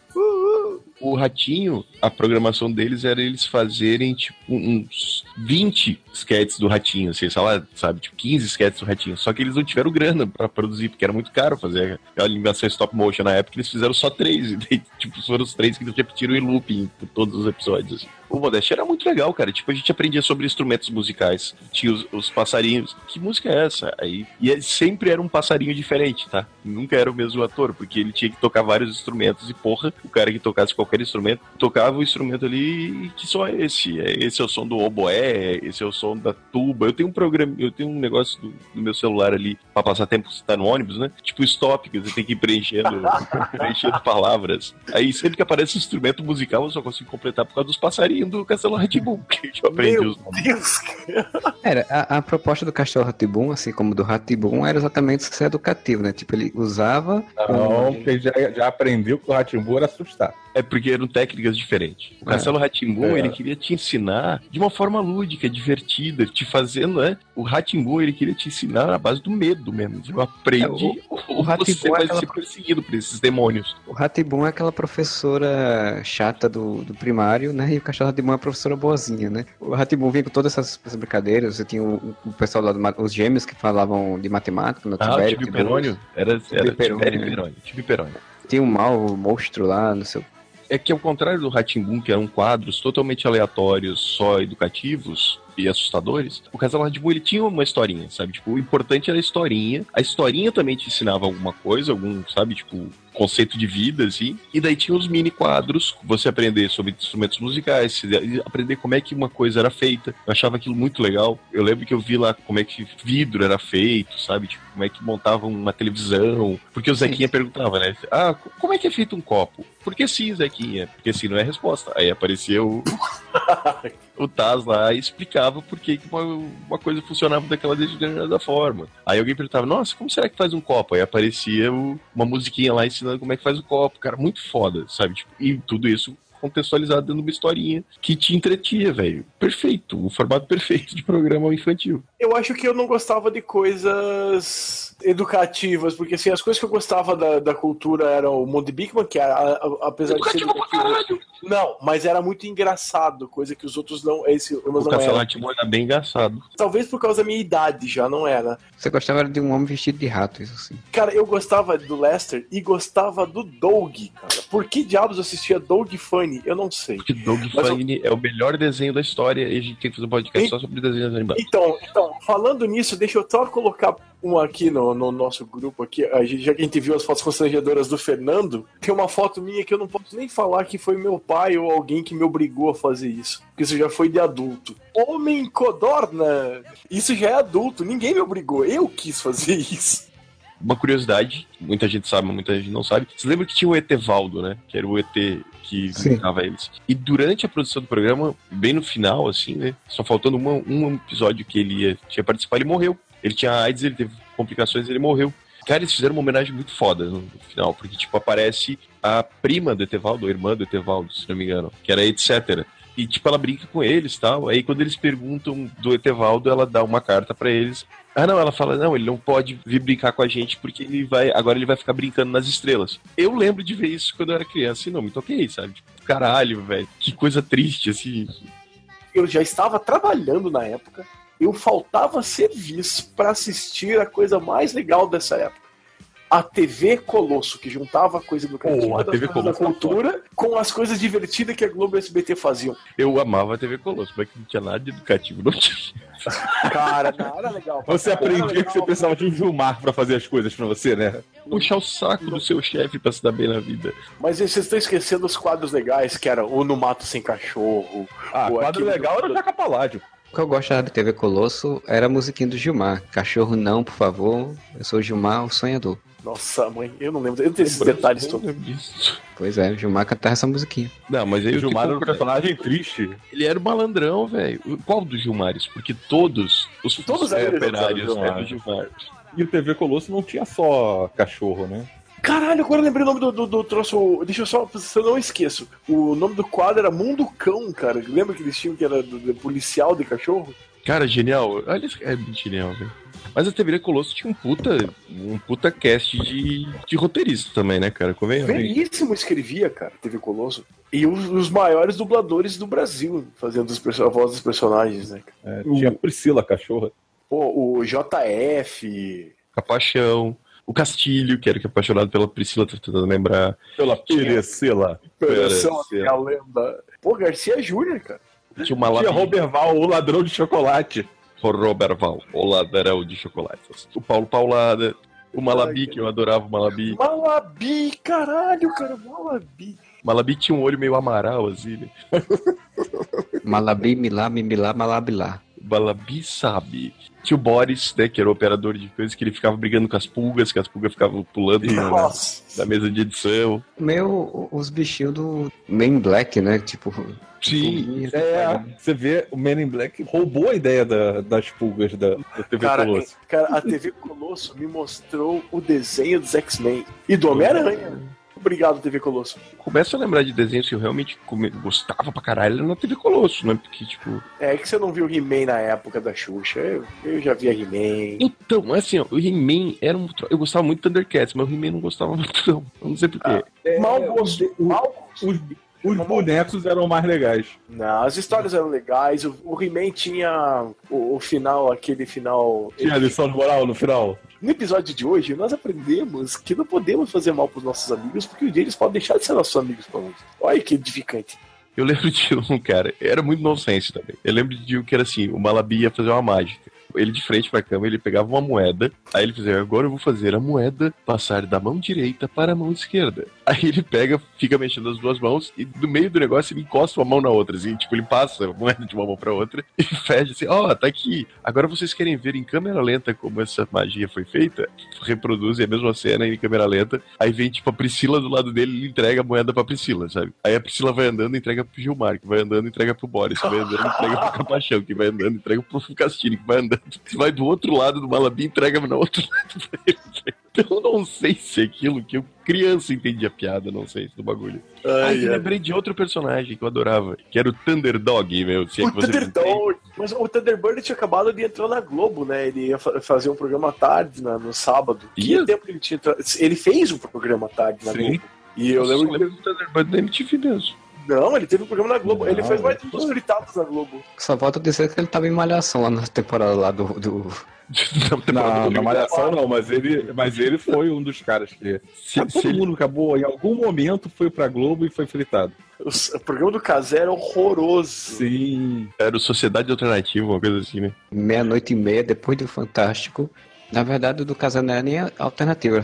O ratinho, a programação deles era eles fazerem, tipo, uns 20 sketches do ratinho, assim, sei lá, sabe, tipo, 15 sketches do ratinho. Só que eles não tiveram grana pra produzir, porque era muito caro fazer a animação stop motion na época, eles fizeram só três. [laughs] E daí, tipo, foram os três que eles repetiram em looping por todos os episódios, assim. O Modeste era muito legal, cara. Tipo, a gente aprendia sobre instrumentos musicais. Tinha os, os passarinhos. Que música é essa? Aí, e sempre era um passarinho diferente, tá? Nunca era o mesmo ator, porque ele tinha que tocar vários instrumentos. E, porra, o cara que tocasse qualquer instrumento, tocava o instrumento ali que só é esse. É, esse é o som do oboé, esse é o som da tuba. Eu tenho um programa, eu tenho um negócio do, do meu celular ali pra passar tempo você tá no ônibus, né? Tipo stop, que você tem que ir preenchendo, [laughs] preenchendo palavras. Aí sempre que aparece um instrumento musical, eu só consigo completar por causa dos passarinhos do Castelo Ratibum, que eu aprendi Meu os nomes. Deus. Era, a, a proposta do Castelo Ratibum, assim como do Ratibum, era exatamente ser educativo, né? Tipo, ele usava. Não, porque já, já aprendeu que o Ratimbu era assustar. É porque eram técnicas diferentes. O Castelo Ratimbun, É. ele queria te ensinar de uma forma lúdica, divertida, te fazendo, né? O Ratimbun, ele queria te ensinar na base do medo mesmo. Eu aprendi, É, o- o [laughs] você é vai aquela- ser perseguido por esses demônios. O Ratibum é aquela professora chata do, do primário, né? E o Castelo Ratibum é a professora boazinha, né? O Ratibum vinha com todas essas, essas brincadeiras. Você tinha o, o pessoal lá, do, os gêmeos que falavam de matemática, no Ah, o Tibério. Tibio Tiburcio. Perônio? Era, era Perônio, Tibério né? Perônio. Tinha o mal, o monstro lá, no seu. É que ao contrário do Ratimbun, que eram quadros totalmente aleatórios, só educativos e assustadores, o Castelo Ratimbun ele tinha uma historinha, sabe? Tipo, o importante era a historinha. A historinha também te ensinava alguma coisa, algum, sabe, tipo, conceito de vida, assim. E daí tinha os mini quadros, você aprender sobre instrumentos musicais, aprender como é que uma coisa era feita. Eu achava aquilo muito legal. Eu lembro que eu vi lá como é que vidro era feito, sabe? Tipo, como é que montavam uma televisão. Porque o Zequinha perguntava, né? Ah, co- como é que é feito um copo? Por que sim, Zequinha? Porque sim não é a resposta. Aí aparecia [laughs] o, Taz lá explicava por que uma, uma coisa funcionava daquela determinada forma. Aí alguém perguntava, nossa, como será que faz um copo? Aí aparecia o- uma musiquinha lá ensinando como é que faz o copo. Cara, muito foda, sabe? Tipo, e tudo isso contextualizado dentro de uma historinha que te entretia, velho. Perfeito, o formato perfeito de programa infantil. Eu acho que eu não gostava de coisas educativas, porque assim, as coisas que eu gostava da, da cultura eram o Mundo de Bigman, que era, a- a- apesar de ser Educativo pra educativo, caralho! não, mas era muito engraçado, coisa que os outros não, esse, O não eram. Rá-Tim-Bum era bem engraçado. Talvez por causa da minha idade já, não era. Você gostava era de um homem vestido de rato, isso assim. Cara, eu gostava do Lester e gostava do Doug, cara. Por que diabos eu assistia Doug Funny? Eu não sei. Porque Doug Mas eu- é o melhor desenho da história e a gente tem que fazer um podcast só sobre desenhos animados. Então, então, falando nisso, deixa eu só colocar um aqui no, no nosso grupo aqui. A gente- já que a gente viu as fotos constrangedoras do Fernando, tem uma foto minha que eu não posso nem falar que foi meu pai ou alguém que me obrigou a fazer isso. Porque isso já foi de adulto. Homem codorna! Isso já é adulto, ninguém me obrigou, eu quis fazer [laughs] isso. Uma curiosidade, muita gente sabe, muita gente não sabe. Você lembra que tinha o Etevaldo, né? Que era o ET que brincava eles. E durante a produção do programa, bem no final, assim, né? Só faltando uma- um episódio que ele ia, tinha participar, ele morreu. Ele tinha AIDS, ele teve complicações, ele morreu. Cara, eles fizeram uma homenagem muito foda no final, porque, tipo, aparece a prima do Etevaldo, a irmã do Etevaldo, se não me engano, que era etc. E, tipo, ela brinca com eles e tal. Aí, quando eles perguntam do Etevaldo, ela dá uma carta pra eles. Ah, não, ela fala, não, ele não pode vir brincar com a gente porque ele vai. Agora ele vai ficar brincando nas estrelas. Eu lembro de ver isso quando eu era criança e não me toquei, sabe? Tipo, caralho, velho. Que coisa triste, assim. Eu já estava trabalhando na época, eu faltava serviço para assistir a coisa mais legal dessa época. A TV Colosso, que juntava a coisa educativa Pô, a TV da cultura com as coisas divertidas que a Globo e a SBT faziam. Eu amava a TV Colosso, mas que não tinha nada de educativo, não tinha. Cara, não, era legal. [laughs] Você aprendia legal. que você precisava de um Gilmar pra fazer as coisas pra você, né? Puxar o saco do seu chefe pra se dar bem na vida. Mas vocês estão esquecendo os quadros legais, que era o No Mato Sem Cachorro. Ah, Pô, quadro legal era o Jaca Paládio. O que eu gostava da TV Colosso era a musiquinha do Gilmar. Cachorro não, por favor. Eu sou o Gilmar, o sonhador. Nossa, mãe, eu não lembro. Eu não tenho esses detalhes todos. Pois é, o Gilmar cantava essa musiquinha. Não, mas aí O Gilmar era um personagem triste. Ele era o malandrão, velho. Qual dos Gilmares? Porque todos os Todos é, eram operários Gilmar. eram Gilmar. E o TV Colosso não tinha só cachorro, né? Caralho, agora eu lembrei o nome do, do, do troço. Deixa eu só, se eu não esqueço. O nome do quadro era Mundo Cão, cara. Lembra que eles tinham que era do, do policial de cachorro? Cara, genial. Olha, isso, é genial, velho. Mas a TV Colosso tinha um puta, um puta cast de, de roteirista também, né, cara? Convenhamos. Veríssimo escrevia, cara, TV Colosso. E os, os maiores dubladores do Brasil fazendo a voz dos personagens, né? cara? É, tinha a Priscila, cachorra. Pô, o JF. Capaixão. O Castilho, que era que é apaixonado pela Priscila, tô tentando lembrar. Pela Perecela. Coração Pera, da lenda. Pô, Garcia Júnior, cara. Tinha uma Tinha Roberval, o ladrão de chocolate. O Roberval, o ladrão de chocolates. O Paulo Paulada, o Malabi, que eu adorava o Malabi. Malabi, caralho, cara, Malabi. Malabi tinha um olho meio amaral, assim, né? Malabi, milá, mimilá, malabilá. Malabi sabe. Tinha o Boris, né, que era o operador de coisas, que ele ficava brigando com as pulgas, que as pulgas ficavam pulando na, Nossa. na mesa de edição. Meio os bichinhos do Men Black, né? Tipo. Sim, É, você vê, o Men in Black roubou a ideia da- das pulgas da, da TV Cara, Colosso. cara, a TV Colosso me mostrou o desenho dos X-Men e do Homem-Aranha. Obrigado, TV Colosso. Começo a lembrar de desenhos que eu realmente gostava pra caralho na TV Colosso, né? Porque, tipo. É que você não viu He-Man na época da Xuxa. Eu, eu já via He-Man. Então, assim, ó, o He-Man era um. Eu gostava muito do Thundercats, mas o He-Man não gostava [laughs] muito, não. Eu não sei porquê. É, Mal os- gosto. os- Mal Os, os bonecos eram mais legais. Não, as histórias eram legais. O, o He-Man tinha o, o final, aquele final. Tinha lição de moral no final. No episódio de hoje, nós aprendemos que não podemos fazer mal pros nossos amigos, porque um dia eles podem deixar de ser nossos amigos pra nós. Olha que edificante. Eu lembro de [laughs] um, cara, era muito nonsense também. Eu lembro de um que era assim: o Malabi ia fazer uma mágica. Ele de frente pra cama, ele pegava uma moeda, aí ele fazia, agora eu vou fazer a moeda passar da mão direita para a mão esquerda. Aí ele pega, fica mexendo as duas mãos, e no meio do negócio ele encosta uma mão na outra, assim, tipo, ele passa a [laughs] moeda de uma mão pra outra e fecha assim, ó, tá aqui. Agora vocês querem ver em câmera lenta como essa magia foi feita? Reproduzem a mesma cena em câmera lenta, aí vem, tipo, a Priscila do lado dele e entrega a moeda pra Priscila, sabe? Aí a Priscila vai andando e entrega pro Gilmar, que vai andando e entrega pro Boris, que vai andando e entrega pro Capachão, que vai andando e entrega pro Castini, que vai andando. Vai do outro lado do Malabi e entrega no outro lado pra ele. [laughs] Então eu não sei se é aquilo que eu criança entendia piada, não sei do bagulho. Aí eu lembrei de outro personagem que eu adorava, que era o Thunderdog, meu. Se é O que você Thunderdog. Mas o Thunderbird tinha acabado de entrar na Globo, né? Ele ia fa- fazer um programa à tarde, na- no sábado. Ia? Tinha tempo que ele tinha entrado. Ele fez um programa à tarde na Sim. Globo. E eu Eu lembro que. lembro do Thunderbird da MTV mesmo. Não, ele teve um programa na Globo. ele Não, fez mais de ele duas fritadas na Globo. Só volta a dizer que ele tava em malhação lá na temporada lá do. do... [laughs] Na, na Malhação não, mas ele, mas ele foi um dos caras que. Se- Ah, se todo ele- mundo acabou, em algum momento foi pra Globo e foi fritado. O, programa do Casé era horroroso. Sim. Era o Sociedade Alternativa, uma coisa assim, né? Meia-noite e meia, depois do Fantástico. Na verdade, o do casal não era nem alternativa, era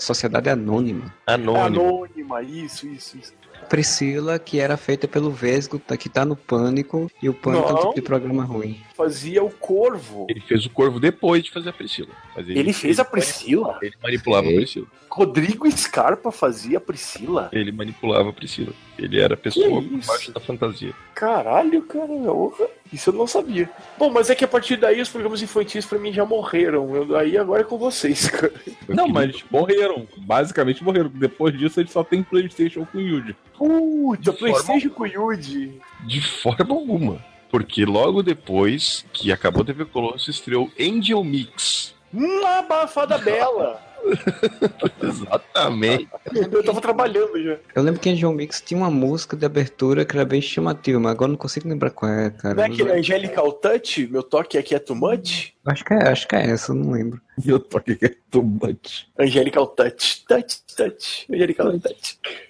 Sociedade Anônima. Anônimo. Anônima, isso, isso, isso. Priscila, que era feita pelo Vesgo, tá- que tá no Pânico, e o Pânico é um Não. tipo de programa ruim. Fazia o Corvo. Ele fez o Corvo depois de fazer a Priscila. Mas Ele fez a Priscila? Ele manipulava a. Priscila. Rodrigo Scarpa fazia a Priscila? Ele manipulava a Priscila. Ele era a pessoa por baixo da fantasia. Caralho, cara, orra. isso eu não sabia. Bom, mas é que a partir daí os programas infantis pra mim já morreram. Eu, aí agora é com vocês, cara. Não, mas morreram. Basicamente morreram. Depois disso ele só tem Playstation com Yuji. Puta, Playstation com Yuji. De forma alguma. Porque logo depois que acabou a TV Colosso, estreou Angel Mix. Uma abafada bela. [laughs] Exatamente. Eu tava trabalhando já. Eu lembro que John Mix tinha uma música de abertura que era bem chamativa, mas agora eu não consigo lembrar qual é, cara. Não é aquele Angelical Touch? Meu toque aqui é too much? Acho que é, acho que é essa, eu não lembro. E eu tô aqui que é too much. Angelical Touch. Touch, touch. Angelical Touch. Touch.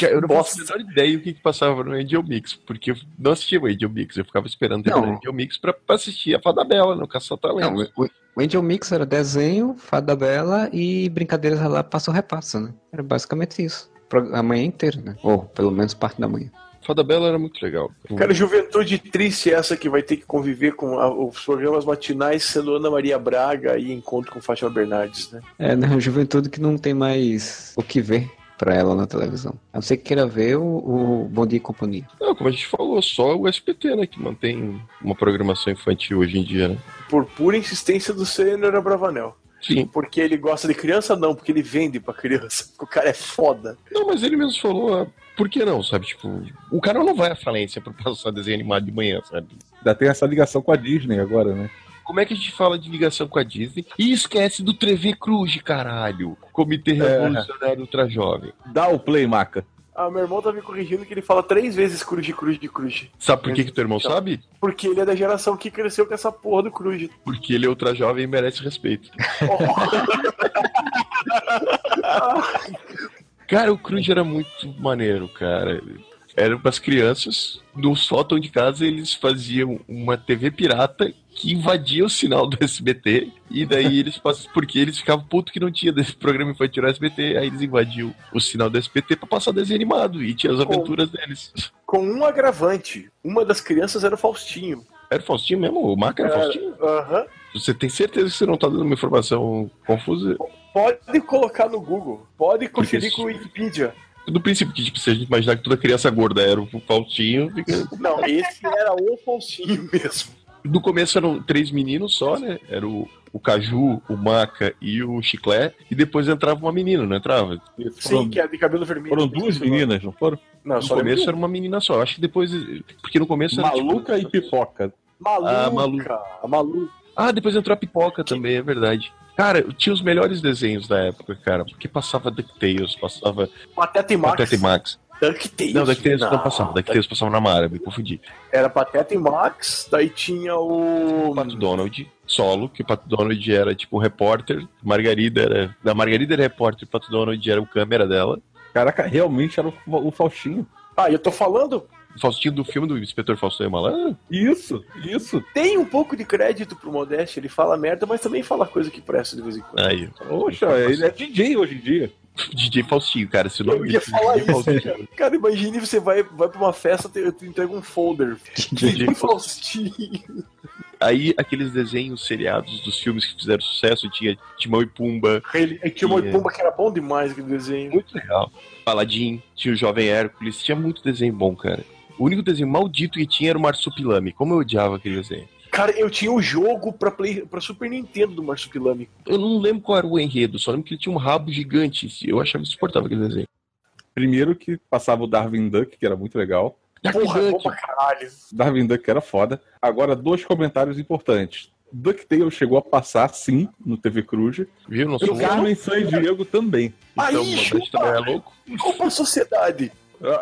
Eu não faço a menor ideia o que, que passava no Angel Mix, porque eu não assistia o Angel Mix, eu ficava esperando Não. o Angel Mix pra, pra assistir a Fada Bela no Caça Não, Talento. o, o Angel Mix era desenho, Fada Bela e brincadeiras lá, passo repassa, né? Era basicamente isso. A manhã inteira, né? Ou pelo menos parte da manhã. Fada Bela era muito legal. Cara, juventude triste essa que vai ter que conviver com a- os programas matinais sendo Ana Maria Braga e Encontro com Fátima Bernardes, né? É, né? Juventude que não tem mais o que ver pra ela na televisão. A não ser que queira ver o, o Bom Dia e Companhia. Não, como a gente falou, só o SPT, né, que mantém uma programação infantil hoje em dia, né? Por pura insistência do Senhor Abravanel. Sim. Porque ele gosta de criança, não, porque ele vende pra criança. O cara é foda. Não, mas ele mesmo falou, ah, por que não, sabe? Tipo, o cara não vai à falência pra passar desenho animado de manhã, sabe? Ainda tem essa ligação com a Disney agora, né? Como é que a gente fala de ligação com a Disney e esquece do Trevê Cruz, caralho? Comitê Revolucionário Ultra Jovem. Dá o play, Maca. Ah, meu irmão tá me corrigindo que ele fala três vezes cruz de cruz de cruz. Sabe por que, que teu irmão sabe? Porque ele é da geração que cresceu com essa porra do cruz. Porque ele é ultra jovem e merece respeito. [laughs] Cara, o Cruz era muito maneiro, cara. Eram para as crianças, no sótão de casa eles faziam uma TV pirata que invadia o sinal do SBT, e daí [laughs] eles passam, porque eles ficavam puto que não tinha [laughs] desse programa infantil no SBT, aí eles invadiam o sinal do SBT para passar desenho animado, e tinha as aventuras deles. Com um agravante, uma das crianças era o Faustinho. Era o Faustinho mesmo? O Maca era, era Faustinho? Aham. Você tem certeza que você não tá dando uma informação confusa? Pode colocar no Google, pode conferir com o Wikipedia. Do princípio que, tipo, se a gente imaginar que toda criança gorda era o Faustinho, fica... Não, esse era o Faustinho [laughs] mesmo. No começo eram três meninos só, né? Era o, o Caju, o Maca e o Chiclé. E depois entrava uma menina, não entrava? Sim, que é de cabelo vermelho. Foram duas meninas, não foram? Não, no começo era uma menina só. Acho que depois. Porque no começo era. Maluca tipo... e pipoca. Maluca. Ah, maluca. maluca. Ah, depois entrou a pipoca também, é verdade. Cara, tinha os melhores desenhos da época, cara. Porque passava DuckTales, passava. Pateta e Max. Pateta e Max. DuckTales. Não, DuckTales não, não passava. DuckTales passava na Mara, me confundi. Era Pateta e Max, daí tinha o. o Pato Donald, solo, que o Pato Donald era tipo o repórter, Margarida era. Da Margarida era repórter, o Pato Donald era o câmera dela. Caraca, realmente era o, o Faustinho. Ah, eu tô falando, Faustinho do filme do Inspetor Faustinho Malandro? Isso, isso. Tem um pouco de crédito pro Modeste, ele fala merda, mas também fala coisa que presta de vez em quando. Aí. Poxa, ele é DJ hoje em dia. DJ Faustinho, cara, se o nome Eu ia falar isso, cara. cara. imagine você vai, vai pra uma festa e te entrega um folder. DJ Faustinho. Aí, aqueles desenhos seriados dos filmes que fizeram sucesso, tinha Timão e Pumba. Ele, Timão e Pumba, que era bom demais aquele desenho. Muito legal. Paladin, tinha o Jovem Hércules, tinha muito desenho bom, cara. O único desenho maldito que tinha era o Marsupilame. Como eu odiava aquele desenho. Cara, eu tinha o um jogo pra, Play, pra Super Nintendo do Marsupilame. Eu não lembro qual era o enredo, só lembro que ele tinha um rabo gigante. Eu achava insuportável aquele desenho. Primeiro que passava o Darwin Duck, que era muito legal. Porra, Duck. Bom pra caralho. Darwin Duck era foda. Agora, dois comentários importantes. DuckTales chegou a passar, sim, no TV Cruz. Viu? Não sou Carmen San Diego também. Então, Aí, chupa, é louco. Culpa a sociedade.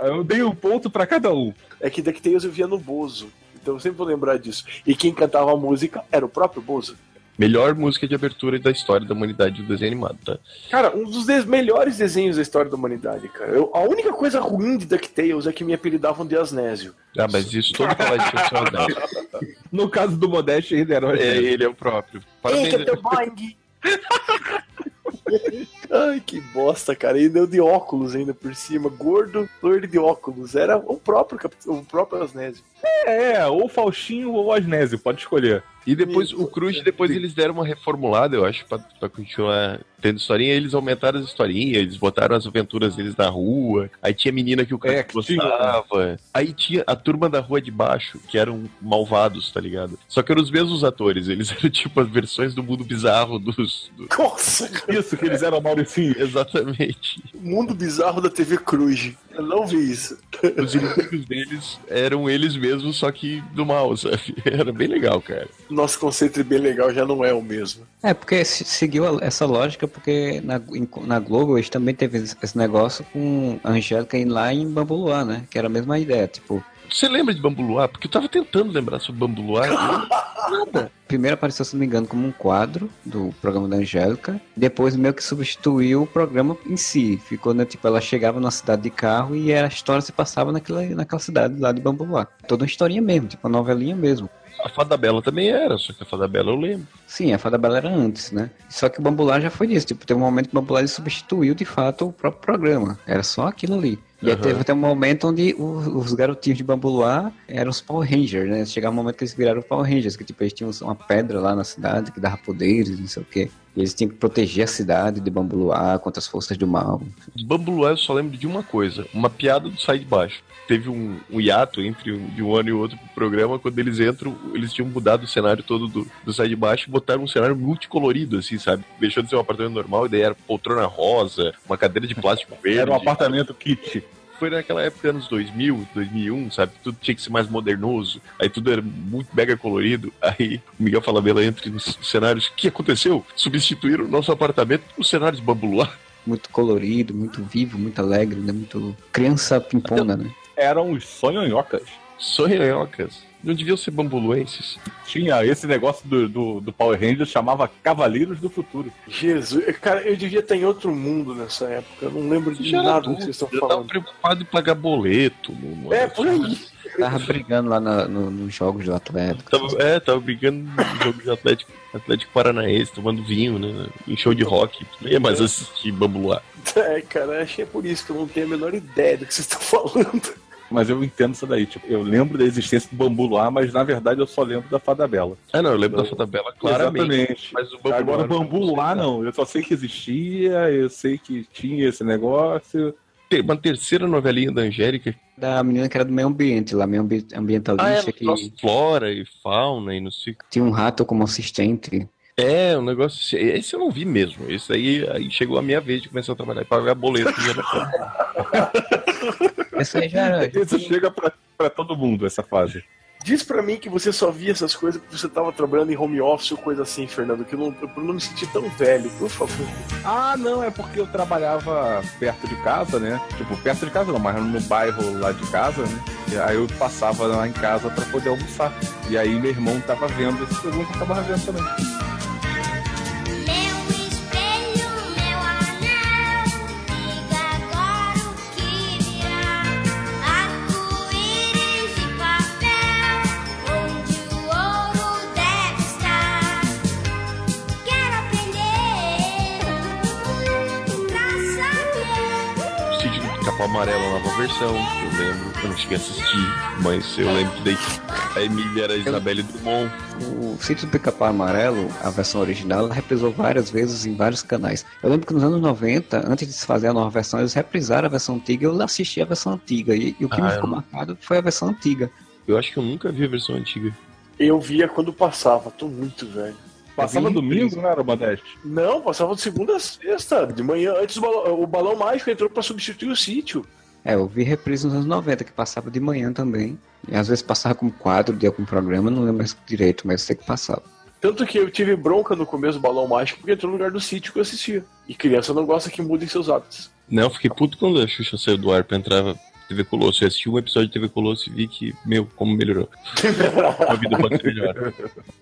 Eu dei um ponto para cada um. É que DuckTales eu via no Bozo. Então eu sempre vou lembrar disso. E quem cantava a música era o próprio Bozo. Melhor música de abertura da história da humanidade do desenho animado, tá? Cara, um dos de melhores desenhos da história da humanidade, cara. Eu, a única coisa ruim de DuckTales é que me apelidavam de Asnésio. Ah, mas isso todo colégio tinha. [laughs] No caso do Modeste, ele era o É, ele é o próprio. Parabéns. Ei, Bang! [laughs] Ai, que bosta, cara. E deu de óculos ainda por cima. Gordo, loiro de óculos. Era o próprio, o próprio Asnésio. É, é, ou Faustinho ou Asnésio, pode escolher. E depois Isso, o Cruz, depois eles deram uma reformulada, eu acho, pra, pra continuar tendo historinha. Eles aumentaram as historinhas, eles botaram as aventuras deles na rua. Aí tinha menina que o cara é, gostava. Tinha. Aí tinha a turma da rua de baixo, que eram malvados, tá ligado? Só que eram os mesmos atores, eles [laughs] eram tipo as versões do mundo bizarro dos. Do... [laughs] Nossa, Isso, que eles eram [laughs] Mauricinho. Exatamente. O mundo bizarro da TV Cruz. Eu não vi isso. Os inimigos deles eram eles mesmos, só que do mal, sabe? Era bem legal, cara. Nosso conceito de bem legal já não é o mesmo. É, porque seguiu essa lógica, porque na, na Globo eles também teve esse negócio com a Angélica lá em Bambuluá, né? Que era a mesma ideia, tipo, você lembra de Bambu Luar? Porque eu tava tentando lembrar sobre Bambu Luar. [laughs] Nada. Primeiro apareceu, se não me engano, como um quadro do programa da Angélica. Depois meio que substituiu o programa em si. Ficou, né? Tipo, ela chegava na cidade de carro e a história se passava naquela, naquela cidade lá de Bambu Luar. Toda uma historinha mesmo, tipo, uma novelinha mesmo. A Fada Bela também era, só que a Fada Bela eu lembro. Sim, a Fada Bela era antes, né? Só que o Bambular já foi disso. Tipo, teve um momento que o Bambular substituiu de fato o próprio programa. Era só aquilo ali. E uhum. teve até um momento onde os, os garotinhos de Bambular eram os Power Rangers, né? Chegava um momento que eles viraram Power Rangers, que tipo, eles tinham uma pedra lá na cidade que dava poderes, não sei o quê. E eles tinham que proteger a cidade de Bambuluá contra as forças do mal. Bambuluá eu só lembro de uma coisa, uma piada do Sai de Baixo. Teve um, um hiato entre um, de um ano e outro pro programa, quando eles entram, eles tinham mudado o cenário todo do, do Sai de Baixo e botaram um cenário multicolorido, assim, sabe? Deixou de ser um apartamento normal e daí era poltrona rosa, uma cadeira de plástico [laughs] verde. Era um apartamento kit foi naquela época, anos 2000, 2001, sabe? Tudo tinha que ser mais modernoso. Aí tudo era muito mega colorido. Aí o Miguel Falabella entra nos cenários. O que aconteceu? Substituíram o nosso apartamento por cenários bambulá. Muito colorido, muito vivo, muito alegre, né? Muito criança pimpona, né? Eram os sonhonhocas. Sonhonhocas. Não deviam ser bambuluenses. Tinha esse negócio do, do, do Power Rangers chamava Cavaleiros do Futuro. Jesus, cara, eu devia estar em outro mundo nessa época. Eu não lembro de nada do que vocês estão eu tava falando. preocupado em pagar boleto. no- É, por aí. Tava brigando lá na- no- nos jogos do Atlético. Tava, é, tava brigando no jogo de Atlético, Atlético Paranaense, tomando vinho, né? Em show de rock. Não ia mais assistir Bambuluá. [laughs] É, cara, acho que é por isso que eu não tenho a menor ideia do que vocês estão falando. Mas eu entendo isso daí. Tipo, eu lembro da existência do Bambu Luar, mas na verdade eu só lembro da Fada Bela. Ah, não, eu lembro da Fada Bela claramente. Exatamente. Mas o Bambu Agora o Bambu Luar nada. não. Eu só sei que existia, eu sei que tinha esse negócio. Tem uma terceira novelinha da Angélica. Da menina que era do meio ambiente, lá, meio ambi- ambientalista, Ah, é, que flora e fauna e não sei. tinha um rato como assistente. É, um negócio assim. Esse eu não vi mesmo. Esse aí, aí chegou a minha vez de começar a trabalhar e pagar boleto. aí já era. Isso chega pra, pra todo mundo, essa fase. Diz pra mim que você só via essas coisas porque você tava trabalhando em home office ou coisa assim, Fernando, que eu não, pra não me sentir tão velho, por favor. Ah, não, é porque eu trabalhava perto de casa, né? Tipo, perto de casa não, mas no bairro lá de casa, né? E aí eu passava lá em casa pra poder almoçar. E aí meu irmão tava vendo esse programa que eu tava vendo também. Capão Amarelo, a nova versão, que eu lembro. Eu não cheguei a assistir, mas eu lembro que daí a Emília era a Isabelle Drummond. O Sítio do Pica-Pau Amarelo, a versão original, ela reprisou várias vezes em vários canais. Eu lembro que nos anos 90, antes de se fazer a nova versão, eles reprisaram a versão antiga e eu assisti a versão antiga. E, e o que Ah, me eu ficou marcado foi a versão antiga. Eu acho que eu nunca vi a versão antiga. Eu via quando passava, tô muito velho. Passava domingo, não era, Modeste? Não, passava de segunda a sexta, de manhã, antes o balão, o balão mágico entrou pra substituir o sítio. É, eu vi reprise nos anos 90, que passava de manhã também. E às vezes passava como quadro de algum programa, não lembro mais direito, mas sei que passava. Tanto que eu tive bronca no começo do balão mágico porque entrou no lugar do sítio que eu assistia. E criança não gosta que mudem seus hábitos. Não, eu fiquei puto quando a Xuxa saiu do ar pra entrar TV Colosso. Eu assisti um episódio de TV Colosso e vi que, meu, como melhorou. [laughs] A vida pode ser melhor.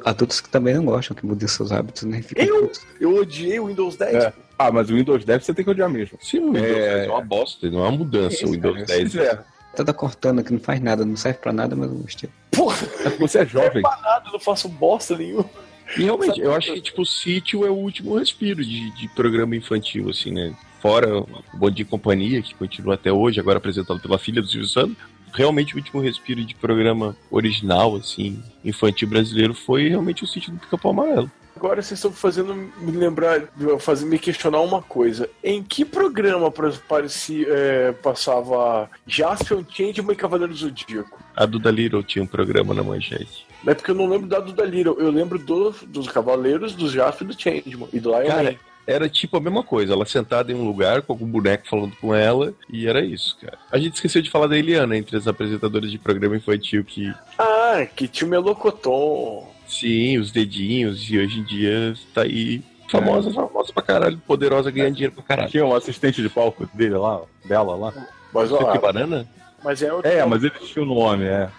Adultos que também não gostam que mudem seus hábitos, né? Fica Eu? puto. Eu odiei o Windows 10. É. Ah, mas o Windows 10 você tem que odiar mesmo. Sim, o Windows É. 10 é uma bosta, não é uma mudança o Windows 10. É. Toda cortana que não faz nada, não serve pra nada, mas eu gostei. Porra, É porque você é jovem. nada, eu não faço bosta nenhuma. E realmente, eu acho que, tipo, o sítio é o último respiro de, de programa infantil, assim, né? Fora o Bom Dia e Companhia, que continua até hoje, agora apresentado pela filha do Silvio Santos. Realmente, o último respiro de programa original, assim, infantil brasileiro foi realmente o sítio do Pica-Pau Amarelo. Agora vocês estão fazendo me lembrar, fazer me questionar uma coisa. Em que programa parecia, é, passava Jaspion, Changeman e Cavaleiro do Zodíaco? A Duda Little tinha um programa na manchete. É porque eu não lembro da Duda Little, eu lembro do, dos Cavaleiros, do Jaspion e do Changeman. E do Lion Cara, Man. Era tipo a mesma coisa, ela sentada em um lugar com algum boneco falando com ela, e era isso, cara. A gente esqueceu de falar da Eliana entre as apresentadoras de programa infantil que, Ah, que tinha o Melocoton. sim, os dedinhos, e hoje em dia tá aí famosa, famosa pra caralho, poderosa, ganhando dinheiro pra caralho. Tinha um assistente de palco dele lá, dela lá. Mas, ó, que banana? mas é o. É, mas ele tinha o nome, é.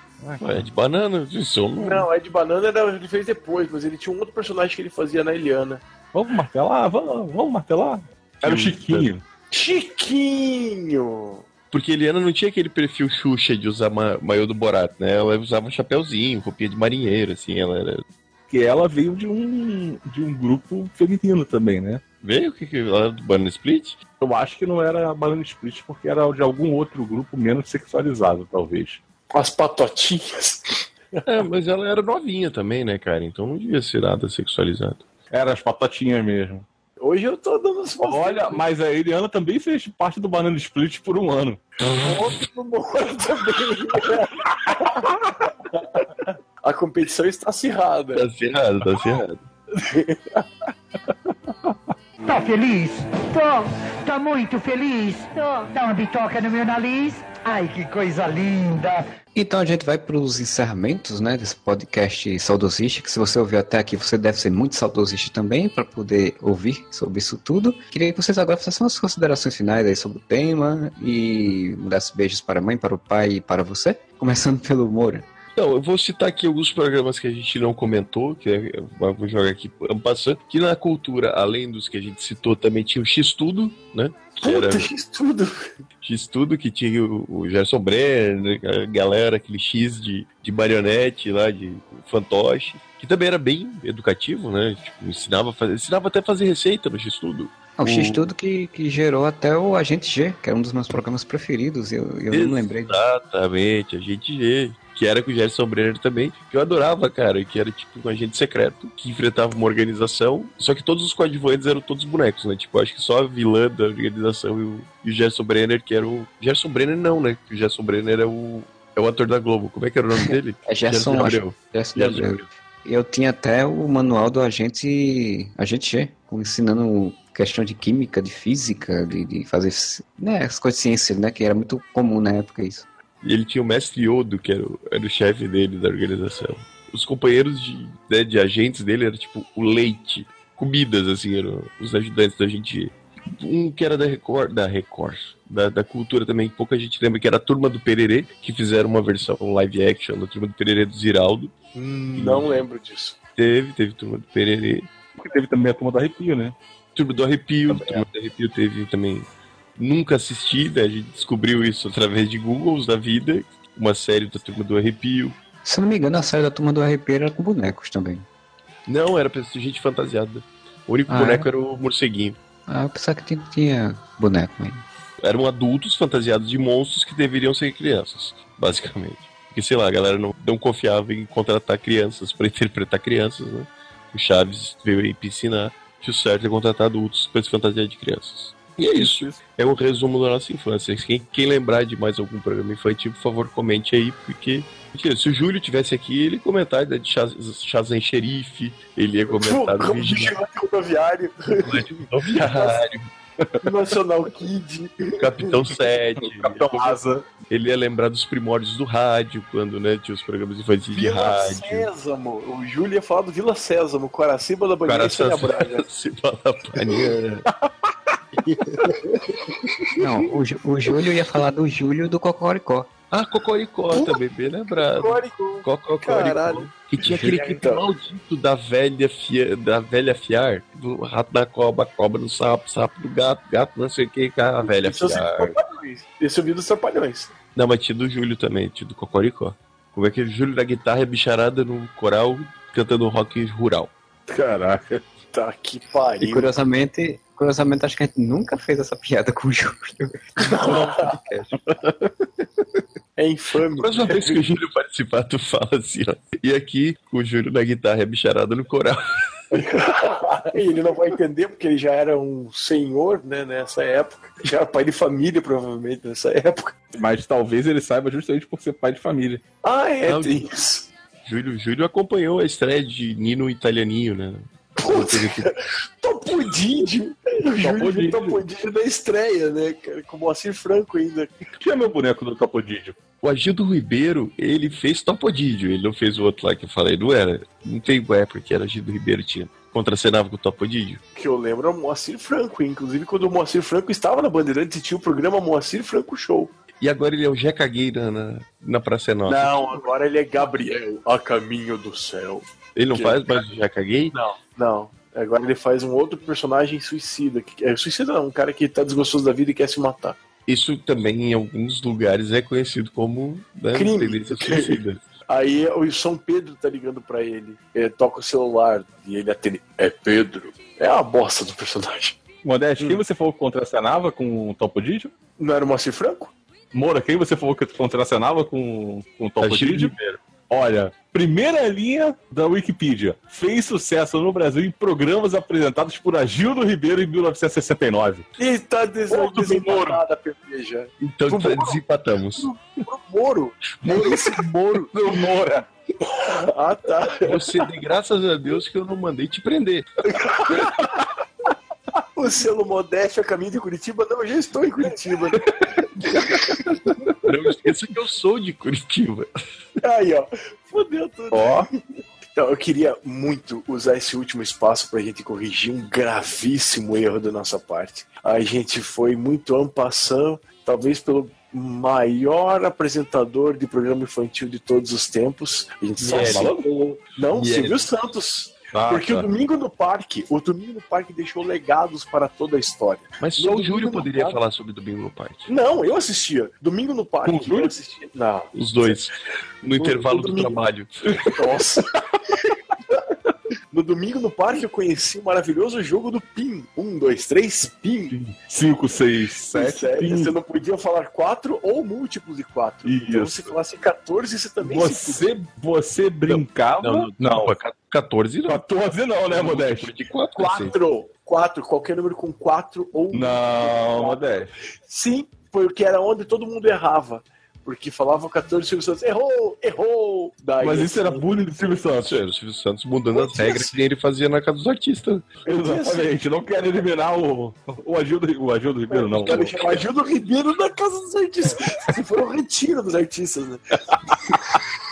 É de banana, isso não. Não, é de banana ele fez depois, mas ele tinha um outro personagem que ele fazia na Eliana. Vamos martelar? Vamos, vamos martelar? Era o Chiquinho. Chiquinho! Porque a Eliana não tinha aquele perfil Xuxa de usar ma maiô do Borat, né? Ela usava um chapéuzinho, roupinha de marinheiro, assim, ela era. Que ela veio de um, de um grupo feminino também, né? Veio o que que ela era do Banana Split? Eu acho que não era a Banana Split, porque era de algum outro grupo menos sexualizado, talvez. As patotinhas. É, mas ela era novinha também, né, cara? Então não devia ser nada sexualizado. Era as patatinhas mesmo. Hoje eu tô dando as Olha, mas a Eliana também fez parte do Banana Split por um ano. outro também. A competição está acirrada. Tá cerrado, tá cerrado. Tá feliz? Tô, Tá muito feliz? tô. Dá uma bitoca no meu nariz? Ai, que coisa linda! Então a gente vai para os encerramentos, né, desse podcast saudosista, que se você ouviu até aqui, você deve ser muito saudosista também, para poder ouvir sobre isso tudo. Queria que vocês agora fizessem umas considerações finais aí sobre o tema e mandassem beijos para a mãe, para o pai e para você. Começando pelo Moura. Então, eu vou citar aqui alguns programas que a gente não comentou, que é, eu vou jogar aqui passando, que na cultura, além dos que a gente citou, também tinha o X-Tudo, né? Puta, X-Tudo. X-Tudo, que tinha o, o Gerson Brenner, a galera, aquele X de, de marionete lá, de fantoche, que também era bem educativo, né? Tipo, ensinava, a fazer, ensinava até a fazer receita no X-Tudo. O X-Tudo que, que gerou até o Agente G, que é um dos meus programas preferidos, eu, eu não lembrei. Exatamente, Agente G que era com o Gerson Brenner também, que eu adorava, cara, que era tipo um agente secreto que enfrentava uma organização, só que todos os coadjuvantes eram todos bonecos, né? Tipo, acho que só a vilã da organização e o, e o Gerson Brenner, que era o. Gerson Brenner não, né? O Gerson Brenner é o. É o ator da Globo. Como é que era o nome [laughs] dele? é Gerson, Gerson Abreu. Gerson, Gerson Abreu. Eu tinha até o manual do agente, agente G, ensinando questão de química, de física, de, de fazer né, as coisas de ciência, né? Que era muito comum na época isso. E ele tinha o mestre Yodo, que era o, era o chefe dele da organização. Os companheiros de, né, de agentes dele eram tipo o leite, comidas, assim, eram os ajudantes da gente. Um que era da Record, da Record, da, da cultura também, pouca gente lembra, que era a Turma do Pererê, que fizeram uma versão live action da Turma do Pererê do Ziraldo. Hum, não lembro disso. Teve, teve Turma do Pererê. Porque teve também a Turma do Arrepio, né? Turma do Arrepio, também. Turma do Arrepio teve também nunca assisti, né? A gente descobriu isso através de Googles da vida, uma série da Turma do Arrepio. Se não me engano, a série da Turma do Arrepio era com bonecos também. Não, era pra gente fantasiada. O único ah, boneco é? era o morceguinho. Ah, eu pensava que tinha, tinha boneco ainda. Eram adultos fantasiados de monstros que deveriam ser crianças, basicamente. Porque, sei lá, a galera não, não confiava em contratar crianças para [laughs] interpretar crianças, né? O Chaves veio aí ensinar que o certo é contratar adultos para se fantasiar de crianças. E é isso. É o resumo da nossa infância. Quem, quem lembrar de mais algum programa infantil, por favor, comente aí, porque se o Júlio tivesse aqui, ele ia comentar de Shazam Xerife, ele ia comentar do Vigilante Rodoviário. Rodoviário. [laughs] National Kid. Capitão 7. Capitão Asa. Ele ia lembrar dos primórdios do rádio, quando né, tinha os programas infantis de rádio. Sésamo. O Júlio ia falar do Vila Sésamo, Coraciba da Banheira e Braga. Coraciba da Banheira. [laughs] Não, o, o Júlio ia falar do Júlio do Cocoricó. Ah, Cocoricó também, bem lembrado. Cocoricó. Cocoricó. Que tinha aquele clipe então. maldito da velha, fia, da velha fiar, do rato da cobra, cobra do sapo, sapo do gato, gato não sei o que, a velha Esse fiar. Esse eu vi dos Trapalhões. Não, mas tinha do Júlio também, tinha do Cocoricó. Como é que é o Júlio da guitarra bicharada no coral cantando rock rural. Caraca. Tá que pariu. E curiosamente, curiosamente, acho que a gente nunca fez essa piada com o Júlio. é infame. A próxima vez que o Júlio participar, tu fala assim, ó. E aqui, com o Júlio na guitarra e a bicharada no coral. [laughs] ele não vai entender porque ele já era um senhor, né, nessa época. Já era pai de família, provavelmente, nessa época. Mas talvez ele saiba justamente por ser pai de família. Ah, é, não, tem isso. Júlio, Júlio acompanhou a estreia de Nino Italianinho, né? Topodídio. O Júlio Topodídio da estreia, né, cara? Com o Moacir Franco ainda. Que é meu boneco do Topodídio? O Agildo Ribeiro, ele fez Topodídio, ele não fez o outro lá que eu falei, não era? Não tem é porque era Agildo Ribeiro tinha. Contracenava com o Topodídio. Que eu lembro é o Moacir Franco, inclusive quando o Moacir Franco estava na Bandeirantes tinha o programa Moacir Franco Show. E agora ele é o Jeca Gay na, na Praça Nossa. Não, agora ele é Gabriel, a caminho do céu. Ele não que faz mais o Jeca Gay? Não, não. Agora ele faz um outro personagem suicida. Que, é, suicida não, um cara que tá desgostoso da vida e quer se matar. Isso também em alguns lugares é conhecido como né, crime. suicida. [laughs] Aí o São Pedro tá ligando para ele. ele. toca o celular e ele atende. É Pedro. É a bosta do personagem. Modeste, hum. quem você falou que contracenava com o Topo Didio? Não era o Moacir Franco? Moura, quem você falou que contracenava com, com o Topo Didio? Olha, primeira linha da Wikipedia. Fez sucesso no Brasil em programas apresentados por Agildo Ribeiro em 1969. E tá desempatada a PV Então tá, desempatamos. Pro Moro. Moro. Pro [laughs] Moura. Ah, tá. Você graças a Deus que eu não mandei te prender. [laughs] o selo Modéstia a caminho de Curitiba? Não, eu já estou em Curitiba. [laughs] Não esqueça que eu sou de Curitiba. Aí, ó. Fodeu tudo. Ó. Então, eu queria muito usar esse último espaço para a gente corrigir um gravíssimo erro da nossa parte. A gente foi muito ampassando, talvez pelo maior apresentador de programa infantil de todos os tempos. A gente só citou- Não, Miele. Silvio Santos. Porque o Domingo no Parque, o Domingo no Parque deixou legados para toda a história. Mas só o Júlio poderia Parque- falar sobre Domingo no Parque. Não, eu assistia. Domingo no Parque, Com o Júlio? Não, Os dois. No intervalo do trabalho. nossa. [laughs] No domingo no parque eu conheci o maravilhoso jogo do PIN. Um, dois, três, PIN. 5, 6, 7. Sério, Você não podia falar quatro ou múltiplos de quatro. Então Isso. se falasse 14, você também se Você, você brincava. Não, não, não. desculpa, ca- 14 não. 14 não, né, Modeste? De 4, Quatro. Quatro. Qualquer número com quatro ou Não, Modeste. Sim, porque era onde todo mundo errava. Porque falava 14 Silvio Santos, errou, errou. Daí, Mas isso era assim, bullying do Silvio Santos. Era o Silvio Santos mudando as regras ser. que ele fazia na casa dos artistas. Exatamente. Não quero eliminar o, o Agildo, o Agildo Ribeiro, não. Cara, chama Gildo Ribeiro na casa dos artistas. Se for o retiro dos artistas, né? [laughs]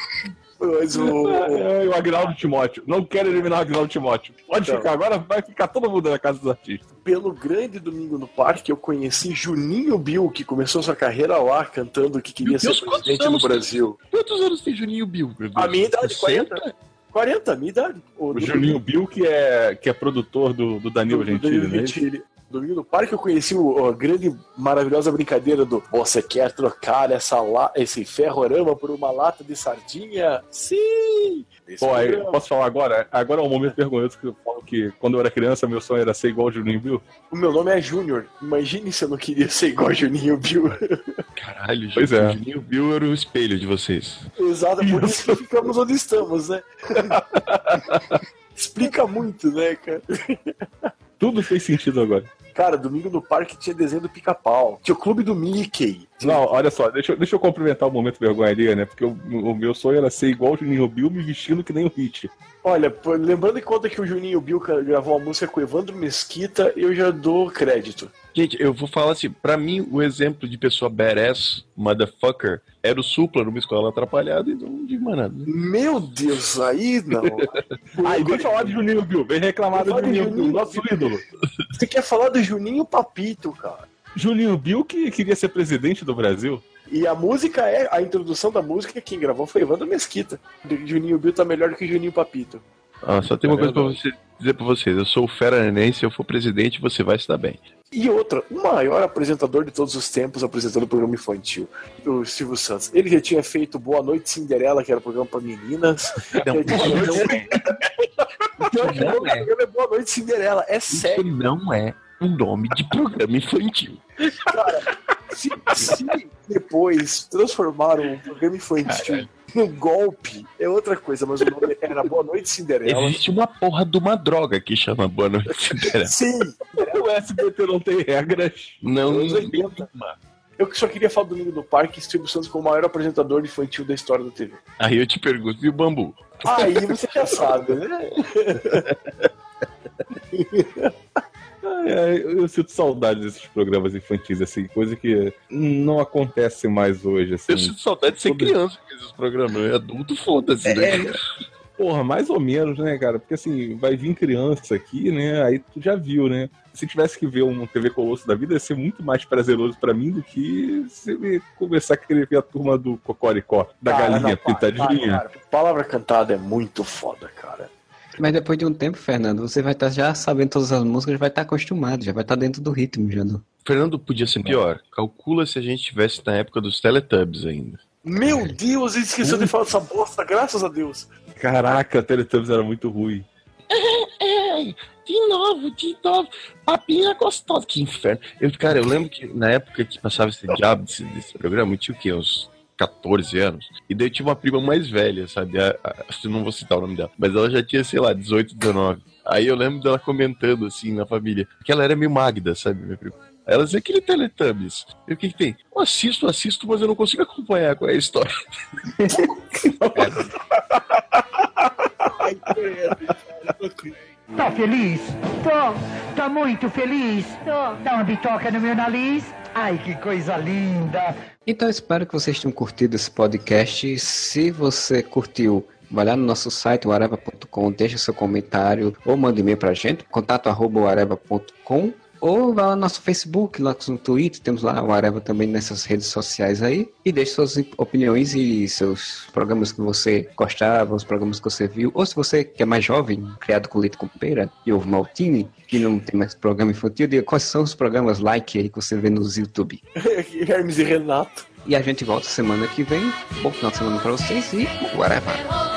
Mas o. É, o Agnaldo Timóteo. Não quero eliminar o Agnaldo Timóteo. Pode Então. ficar, agora vai ficar todo mundo na casa dos artistas. Pelo grande domingo no parque, eu conheci Juninho Bill, que começou sua carreira lá cantando que queria Meu ser presidente do anos tem? Brasil. Quantos anos tem Juninho Bill? A minha idade, 60? 40. 40, minha idade. O Juninho Bill, que é, que é produtor do, do Danilo Gentili, né? Gentili. Domingo no parque eu conheci o, a grande, maravilhosa brincadeira do Você quer trocar essa la esse ferrorama por uma lata de sardinha? Sim! Esse Pô, aí, posso falar agora? Agora é um momento vergonhoso que eu falo que quando eu era criança, meu sonho era ser igual o Juninho Bill. O meu nome é Júnior. Imagine se eu não queria ser igual a Juninho Bill. Caralho, Pois gente, é. o Juninho Bill era o espelho de vocês. Exato, por isso que ficamos onde estamos, né? [laughs] Explica muito, né, cara? Tudo fez sentido agora. Cara, domingo no parque tinha desenho do pica-pau. Tinha o clube do Mickey. Não, olha só, deixa, eu- deixa eu cumprimentar o momento vergonha ali, né? Porque o, o meu sonho era ser igual o Juninho Bill, me vestindo que nem o Hit. Olha, pô, lembrando em conta que o Juninho Bill gravou uma música com o Evandro Mesquita, eu já dou crédito. Gente, eu vou falar assim, pra mim o exemplo de pessoa badass, motherfucker, era o Supla numa escola atrapalhada e não digo mais nada. Meu Deus, aí não. [laughs] Aí vem falar de Juninho Bill, vem reclamar do Fala de Juninho Bill, Juninho nosso ídolo. Você quer falar do Juninho Papito, cara. Juninho Bill que queria ser presidente do Brasil. E a música é, a introdução da música, quem gravou foi Evandro Mesquita. Juninho Bill tá melhor que Juninho Papito. Ah, só tem uma É coisa pra verdade. você, dizer pra vocês, eu sou o Fera Neném, se eu for presidente você vai se dar bem. E outra, o maior apresentador de todos os tempos apresentando o programa infantil, o Silvio Santos. Ele já tinha feito Boa Noite Cinderela, que era um programa para meninas. Não, Já tinha- isso não é. Pior que não o programa é Boa Noite Cinderela, é Isso sério. não é um nome de programa infantil. Se, se depois transformaram um programa infantil num golpe, é outra coisa, mas o nome era Boa Noite Cinderela. Existe uma porra de uma droga que chama Boa Noite Cinderela. Sim, O SBT não tem regras. Não, Anos 80. eu só queria falar do Domingo do Parque e Silvio Santos como o maior apresentador infantil da história da TV. Aí eu te pergunto, e o bambu? Aí você já sabe, né? [laughs] Ai, ai, eu sinto saudade desses programas infantis, assim, coisa que não acontece mais hoje, assim. Eu sinto saudade de ser Todo- criança com esses programas. É adulto, foda-se. né? Porra, mais ou menos, né, cara? Porque assim, vai vir criança aqui, né? Aí tu já viu, né? Se tivesse que ver um TV Colosso da vida, ia ser muito mais prazeroso pra mim do que se me começar a querer ver a turma do Cocoricó, da Cara, galinha não, para, pintadinha. para, cara. Palavra cantada é muito foda, cara. Mas depois de um tempo, Fernando, você vai estar já sabendo todas as músicas, vai estar acostumado, já vai estar dentro do ritmo já. Do... Fernando podia ser pior. Calcula se a gente tivesse na época dos Teletubbies ainda. Meu Deus, ele esqueceu de falar dessa bosta, graças a Deus. Caraca, Teletubbies era muito ruim. Ei, [laughs] de novo, de novo. Papinha gostosa. Que inferno. Eu, cara, eu lembro que na época que passava esse diabo desse, desse programa, eu tinha o quê? Uns 14 anos. E daí eu tinha uma prima mais velha, sabe? A, a, não vou citar o nome dela. Mas ela já tinha, sei lá, 18, 19. Aí eu lembro dela comentando, assim, na família. Que ela era meio magda, sabe, minha prima? Aí Ela dizia aquele Teletubbies. E o que, que tem? Eu assisto, assisto, mas eu não consigo acompanhar qual é a história. [laughs] Tá feliz? Tô, Tá muito feliz? tô. Dá uma bitoca no meu nariz? Ai, que coisa linda! Então espero que vocês tenham curtido esse podcast. Se você curtiu, vai lá no nosso site, areva.com, deixa seu comentário ou manda e-mail pra gente, contato arroba areva.com. Ou vá lá no nosso Facebook, lá no Twitter, temos lá o Areva também nessas redes sociais aí. E deixe suas opiniões e seus programas que você gostava, os programas que você viu. Ou se você que é mais jovem, criado com leite com pera e ovo maltine, que não tem mais programa infantil, diga quais são os programas like aí que você vê nos YouTube. [laughs] Hermes e Renato. E a gente volta semana que vem. Bom final de semana pra vocês e whatever.